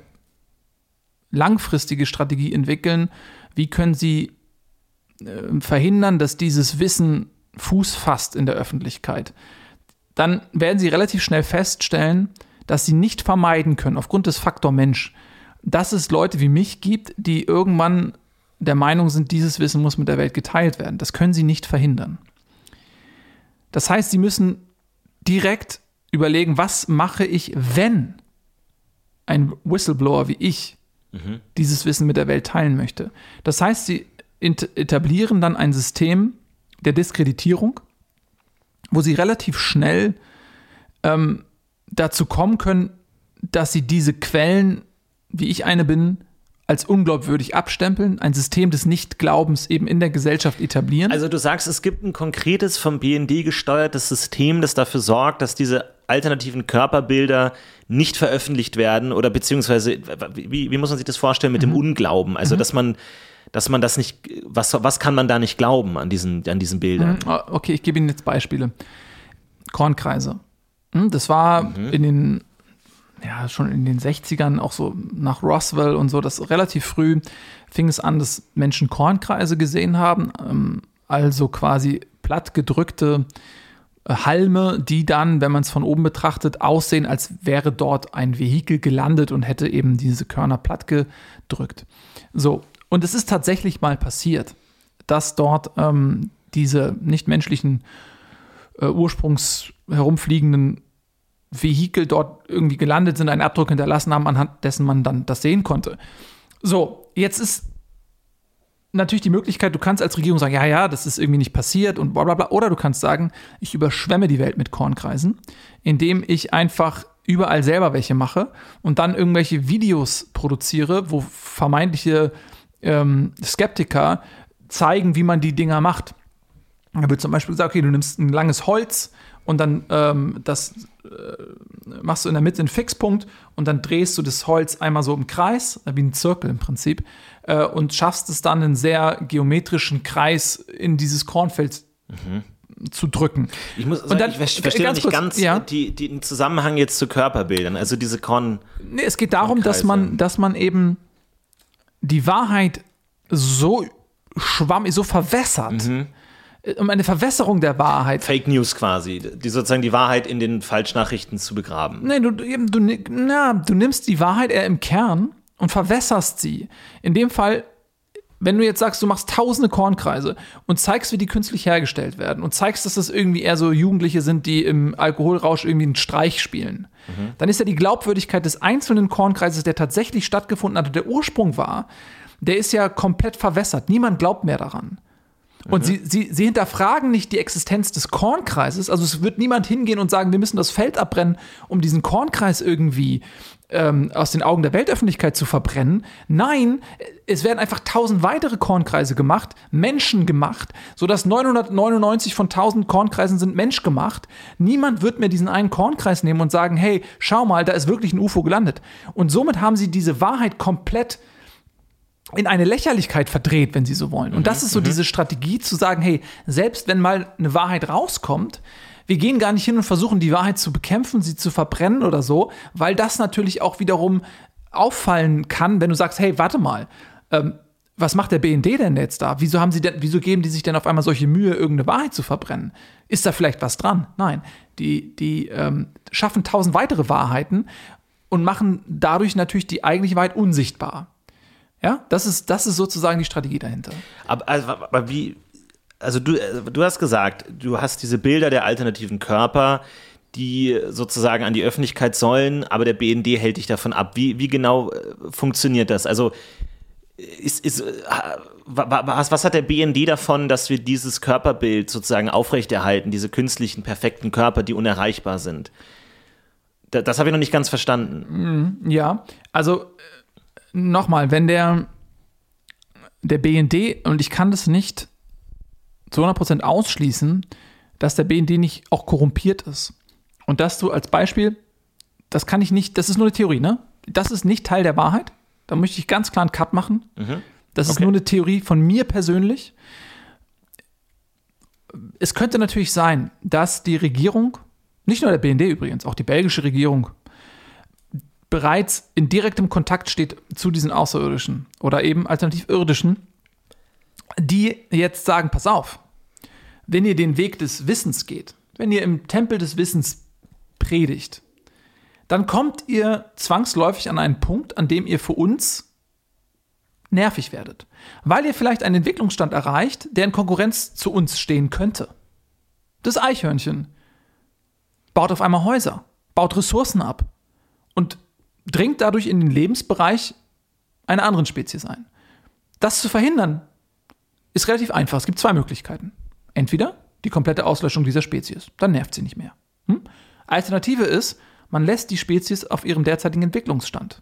langfristige Strategie entwickeln. Wie können Sie äh, verhindern, dass dieses Wissen Fuß fasst in der Öffentlichkeit? Dann werden Sie relativ schnell feststellen, dass Sie nicht vermeiden können, aufgrund des Faktor Mensch, dass es Leute wie mich gibt, die irgendwann der Meinung sind, dieses Wissen muss mit der Welt geteilt werden. Das können Sie nicht verhindern. Das heißt, Sie müssen direkt überlegen, was mache ich, wenn ein Whistleblower wie ich mhm. dieses Wissen mit der Welt teilen möchte. Das heißt, sie etablieren dann ein System der Diskreditierung, wo sie relativ schnell ähm, dazu kommen können, dass sie diese Quellen, wie ich eine bin, als unglaubwürdig abstempeln, ein System des Nichtglaubens eben in der Gesellschaft etablieren. Also du sagst, es gibt ein konkretes vom BND gesteuertes System, das dafür sorgt, dass diese alternativen Körperbilder nicht veröffentlicht werden oder beziehungsweise, wie, wie muss man sich das vorstellen mit mhm. dem Unglauben? Also, mhm. dass man dass man das nicht, was, was kann man da nicht glauben an diesen, an diesen Bildern? Mhm. Okay, ich gebe Ihnen jetzt Beispiele. Kornkreise. Hm, das war mhm. in den, ja, schon in den 60ern, auch so nach Roswell und so, das relativ früh fing es an, dass Menschen Kornkreise gesehen haben, ähm, also quasi plattgedrückte Halme, die dann, wenn man es von oben betrachtet, aussehen, als wäre dort ein Vehikel gelandet und hätte eben diese Körner platt gedrückt. So, und es ist tatsächlich mal passiert, dass dort ähm, diese nichtmenschlichen äh, Ursprungs herumfliegenden Vehikel dort irgendwie gelandet sind, einen Abdruck hinterlassen haben, anhand dessen man dann das sehen konnte. So, jetzt ist natürlich die Möglichkeit, du kannst als Regierung sagen, ja, ja, das ist irgendwie nicht passiert und bla bla bla. Oder du kannst sagen, ich überschwemme die Welt mit Kornkreisen, indem ich einfach überall selber welche mache und dann irgendwelche Videos produziere, wo vermeintliche ähm, Skeptiker zeigen, wie man die Dinger macht. Da wird zum Beispiel gesagt, okay, du nimmst ein langes Holz und dann ähm, das machst du in der Mitte einen Fixpunkt und dann drehst du das Holz einmal so im Kreis, wie ein Zirkel im Prinzip, äh, und schaffst es dann einen sehr geometrischen Kreis in dieses Kornfeld mhm. zu drücken. Ich muss sagen, dann, ich verstehe ganz nicht kurz, ganz ja. die, die, den Zusammenhang jetzt zu Körperbildern, also diese Korn. Nee, es geht darum, dass man, dass man eben die Wahrheit so schwammig, so verwässert. Mhm um eine Verwässerung der Wahrheit. Fake News quasi, die sozusagen die Wahrheit in den Falschnachrichten zu begraben. Nein, du, du, na, du nimmst die Wahrheit eher im Kern und verwässerst sie. In dem Fall, wenn du jetzt sagst, du machst tausende Kornkreise und zeigst, wie die künstlich hergestellt werden und zeigst, dass das irgendwie eher so Jugendliche sind, die im Alkoholrausch irgendwie einen Streich spielen, mhm. dann ist ja die Glaubwürdigkeit des einzelnen Kornkreises, der tatsächlich stattgefunden hat und der Ursprung war, der ist ja komplett verwässert. Niemand glaubt mehr daran. Und sie, sie, sie hinterfragen nicht die Existenz des Kornkreises. Also es wird niemand hingehen und sagen, wir müssen das Feld abbrennen, um diesen Kornkreis irgendwie ähm, aus den Augen der Weltöffentlichkeit zu verbrennen. Nein, es werden einfach tausend weitere Kornkreise gemacht, Menschen gemacht, sodass 999 von 1000 Kornkreisen sind menschgemacht. Niemand wird mehr diesen einen Kornkreis nehmen und sagen, hey, schau mal, da ist wirklich ein UFO gelandet. Und somit haben sie diese Wahrheit komplett in eine Lächerlichkeit verdreht, wenn sie so wollen. Und das ist so diese Strategie zu sagen, hey, selbst wenn mal eine Wahrheit rauskommt, wir gehen gar nicht hin und versuchen, die Wahrheit zu bekämpfen, sie zu verbrennen oder so, weil das natürlich auch wiederum auffallen kann, wenn du sagst, hey, warte mal, ähm, was macht der BND denn jetzt da? Wieso haben sie denn, wieso geben die sich denn auf einmal solche Mühe, irgendeine Wahrheit zu verbrennen? Ist da vielleicht was dran? Nein. Die, die ähm, schaffen tausend weitere Wahrheiten und machen dadurch natürlich die eigentliche Wahrheit unsichtbar. Ja, das ist, das ist sozusagen die Strategie dahinter. Aber, also, aber wie, also du, du hast gesagt, du hast diese Bilder der alternativen Körper, die sozusagen an die Öffentlichkeit sollen, aber der BND hält dich davon ab. Wie, wie genau äh, funktioniert das? Also ist, ist, äh, was, was hat der BND davon, dass wir dieses Körperbild sozusagen aufrechterhalten, diese künstlichen, perfekten Körper, die unerreichbar sind? Das, das habe ich noch nicht ganz verstanden. Ja, also nochmal, wenn der, der BND, und ich kann das nicht zu 100% ausschließen, dass der BND nicht auch korrumpiert ist. Und dass du als Beispiel, das kann ich nicht, das ist nur eine Theorie, ne? Das ist nicht Teil der Wahrheit. Da möchte ich ganz klar einen Cut machen. Das ist Okay. nur eine Theorie von mir persönlich. Es könnte natürlich sein, dass die Regierung, nicht nur der BND übrigens, auch die belgische Regierung, bereits in direktem Kontakt steht zu diesen Außerirdischen oder eben alternativ irdischen, die jetzt sagen, pass auf, wenn ihr den Weg des Wissens geht, wenn ihr im Tempel des Wissens predigt, dann kommt ihr zwangsläufig an einen Punkt, an dem ihr für uns nervig werdet, weil ihr vielleicht einen Entwicklungsstand erreicht, der in Konkurrenz zu uns stehen könnte. Das Eichhörnchen baut auf einmal Häuser, baut Ressourcen ab und dringt dadurch in den Lebensbereich einer anderen Spezies ein. Das zu verhindern ist relativ einfach. Es gibt zwei Möglichkeiten. Entweder die komplette Auslöschung dieser Spezies, dann nervt sie nicht mehr. Hm? Alternative ist, man lässt die Spezies auf ihrem derzeitigen Entwicklungsstand.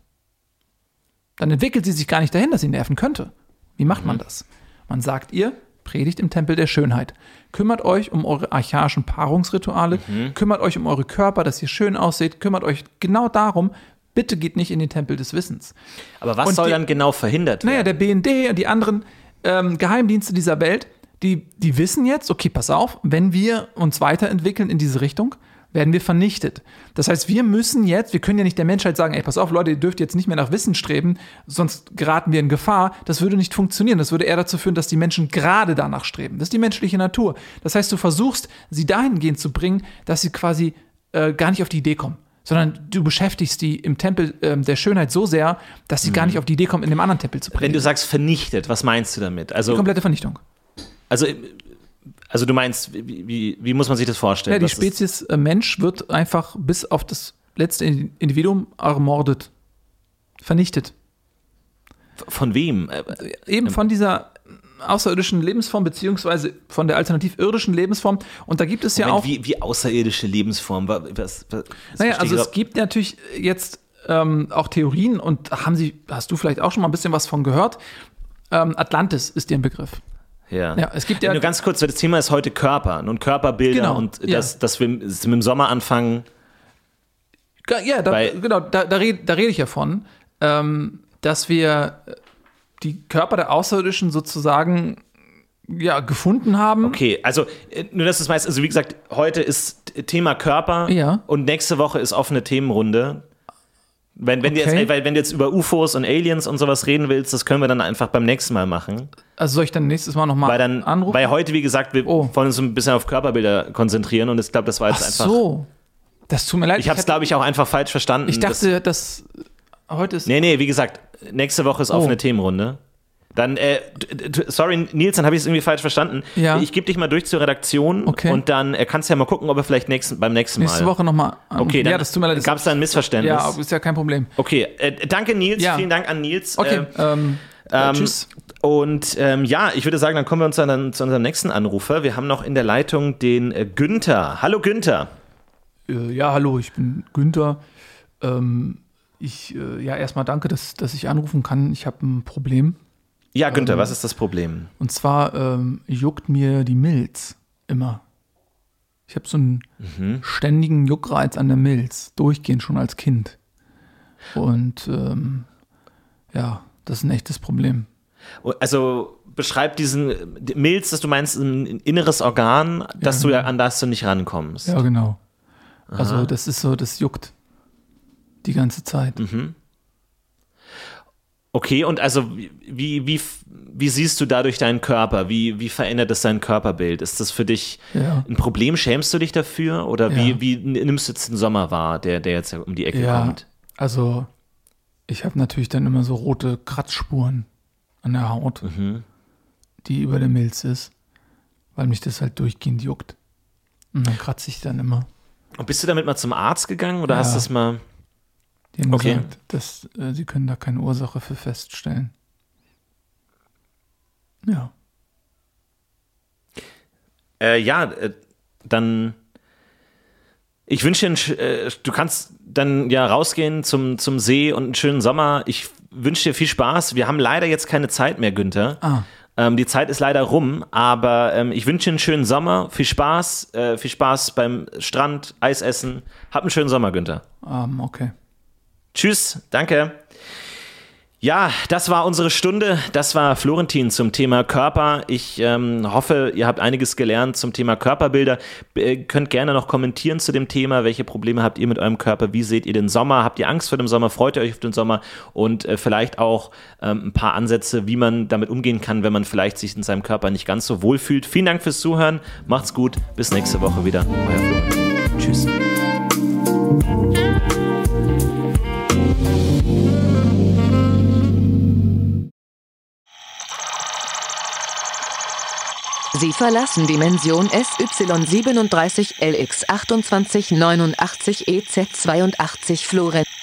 Dann entwickelt sie sich gar nicht dahin, dass sie nerven könnte. Wie macht man das? Man sagt ihr, predigt im Tempel der Schönheit. Kümmert euch um eure archaischen Paarungsrituale, kümmert euch um eure Körper, dass ihr schön aussieht, kümmert euch genau darum, bitte geht nicht in den Tempel des Wissens. Aber was Und soll die- dann genau verhindert Naja, werden? der BND und die anderen ähm, Geheimdienste dieser Welt, die, die wissen jetzt, okay, pass auf, wenn wir uns weiterentwickeln in diese Richtung, werden wir vernichtet. Das heißt, wir müssen jetzt, wir können ja nicht der Menschheit sagen, ey, pass auf, Leute, ihr dürft jetzt nicht mehr nach Wissen streben, sonst geraten wir in Gefahr. Das würde nicht funktionieren. Das würde eher dazu führen, dass die Menschen gerade danach streben. Das ist die menschliche Natur. Das heißt, du versuchst, sie dahingehend zu bringen, dass sie quasi äh, gar nicht auf die Idee kommen. Sondern du beschäftigst die im Tempel ähm, der Schönheit so sehr, dass sie gar nicht auf die Idee kommen, in dem anderen Tempel zu Wenn predigen. du sagst vernichtet, was meinst du damit? Die Also, komplette Vernichtung. also, also du meinst, wie, wie, wie muss man sich das vorstellen? Ja, die Spezies äh, Mensch wird einfach bis auf das letzte Individuum ermordet. Vernichtet. Von wem? Äh, Eben von dieser außerirdischen Lebensform, beziehungsweise von der alternativ-irdischen Lebensform. Und da gibt es ja Moment, auch. wie, wie außerirdische Lebensform? Was, was, was, Naja, also es gibt natürlich jetzt ähm, auch Theorien und haben Sie, hast du vielleicht auch schon mal ein bisschen was von gehört? Ähm, Atlantis ist dir ein Begriff. Ja. Ja, es gibt ja- Nur ganz kurz, das Thema ist heute Körper und Körperbilder Genau, und ja. dass, dass wir wir im Sommer anfangen. Ja, da, genau, da, da, red, da rede ich ja von, ähm, dass wir die Körper der Außerirdischen sozusagen ja, gefunden haben. Okay, also äh, nur dass du es weißt, also wie gesagt, heute ist Thema Körper Ja. und nächste Woche ist offene Themenrunde. Wenn, wenn, du Okay. jetzt, weil, wenn du jetzt über UFOs und Aliens und sowas reden willst, das können wir dann einfach beim nächsten Mal machen. Also soll ich dann nächstes Mal nochmal anrufen? weil heute, wie gesagt, wir Oh. wollen uns ein bisschen auf Körperbilder konzentrieren und ich glaube, das war Ach jetzt einfach. so. Das tut mir leid. Ich habe es, glaube ich, auch einfach falsch verstanden. ich dachte, dass heute ist. Nee, nee, wie gesagt, nächste Woche ist offene Oh. Themenrunde. Dann, äh, sorry, Nils, dann habe ich es irgendwie falsch verstanden. Ja. Ich gebe dich mal durch zur Redaktion Okay. und dann äh, kannst du ja mal gucken, ob er vielleicht nächsten, beim nächsten Mal. nächste Woche nochmal. Okay, dann ja, das tut mir leid. das- gab es da ein Missverständnis. Ja, ist ja kein Problem. Okay, äh, danke Nils, Ja. vielen Dank an Nils. Okay, Äh, ähm, Ähm, Ja, tschüss. Und ähm, ja, ich würde sagen, dann kommen wir uns dann zu unserem nächsten Anrufer. Wir haben noch in der Leitung den äh, Günther. Hallo Günther. Äh, ja, hallo, ich bin Günther. Ähm, ich, äh, ja, erstmal danke, dass, dass ich anrufen kann. Ich habe ein Problem. Ja, Ähm. Günther, was ist das Problem? Und zwar ähm, juckt mir die Milz immer. Ich habe so einen ständigen Juckreiz an der Milz, durchgehend schon als Kind. Und ähm, ja, das ist ein echtes Problem. Also beschreib diesen Milz, dass du meinst, ein inneres Organ, dass du ja an das du nicht rankommst. Ja, genau. Also das ist so, das juckt die ganze Zeit. Okay, und also wie, wie, wie, siehst du dadurch deinen Körper? Wie, wie verändert es dein Körperbild? Ist das für dich Ja. ein Problem? Schämst du dich dafür? Oder wie, Ja. wie nimmst du jetzt den Sommer wahr, der, der jetzt um die Ecke Ja, kommt? also ich habe natürlich dann immer so rote Kratzspuren an der Haut, die über der Milz ist, weil mich das halt durchgehend juckt. Und dann kratze ich dann immer. Und bist du damit mal zum Arzt gegangen oder hast du das mal. Die haben Okay. gesagt, dass, äh, sie können da keine Ursache für feststellen. Ja. Äh, ja, äh, dann. Ich wünsche dir, äh, du kannst dann ja rausgehen zum, zum See und einen schönen Sommer. Ich wünsche dir viel Spaß. Wir haben leider jetzt keine Zeit mehr, Günther. Ah, Ähm, die Zeit ist leider rum, aber ähm, ich wünsche dir einen schönen Sommer. Viel Spaß, äh, viel Spaß beim Strand, Eis essen. Hab einen schönen Sommer, Günther. ähm, okay. Tschüss, danke. Ja, das war unsere Stunde. Das war Florentin zum Thema Körper. Ich ähm, hoffe, ihr habt einiges gelernt zum Thema Körperbilder. B- Ihr könnt gerne noch kommentieren zu dem Thema. Welche Probleme habt ihr mit eurem Körper? Wie seht ihr den Sommer? Habt ihr Angst vor dem Sommer? Freut ihr euch auf den Sommer? Und äh, vielleicht auch ähm, ein paar Ansätze, wie man damit umgehen kann, wenn man vielleicht sich in seinem Körper nicht ganz so wohl fühlt. Vielen Dank fürs Zuhören. Macht's gut. Bis nächste Woche wieder. Euer Florentin. Tschüss. Sie verlassen Dimension SY37LX2889EZ82 Florentin.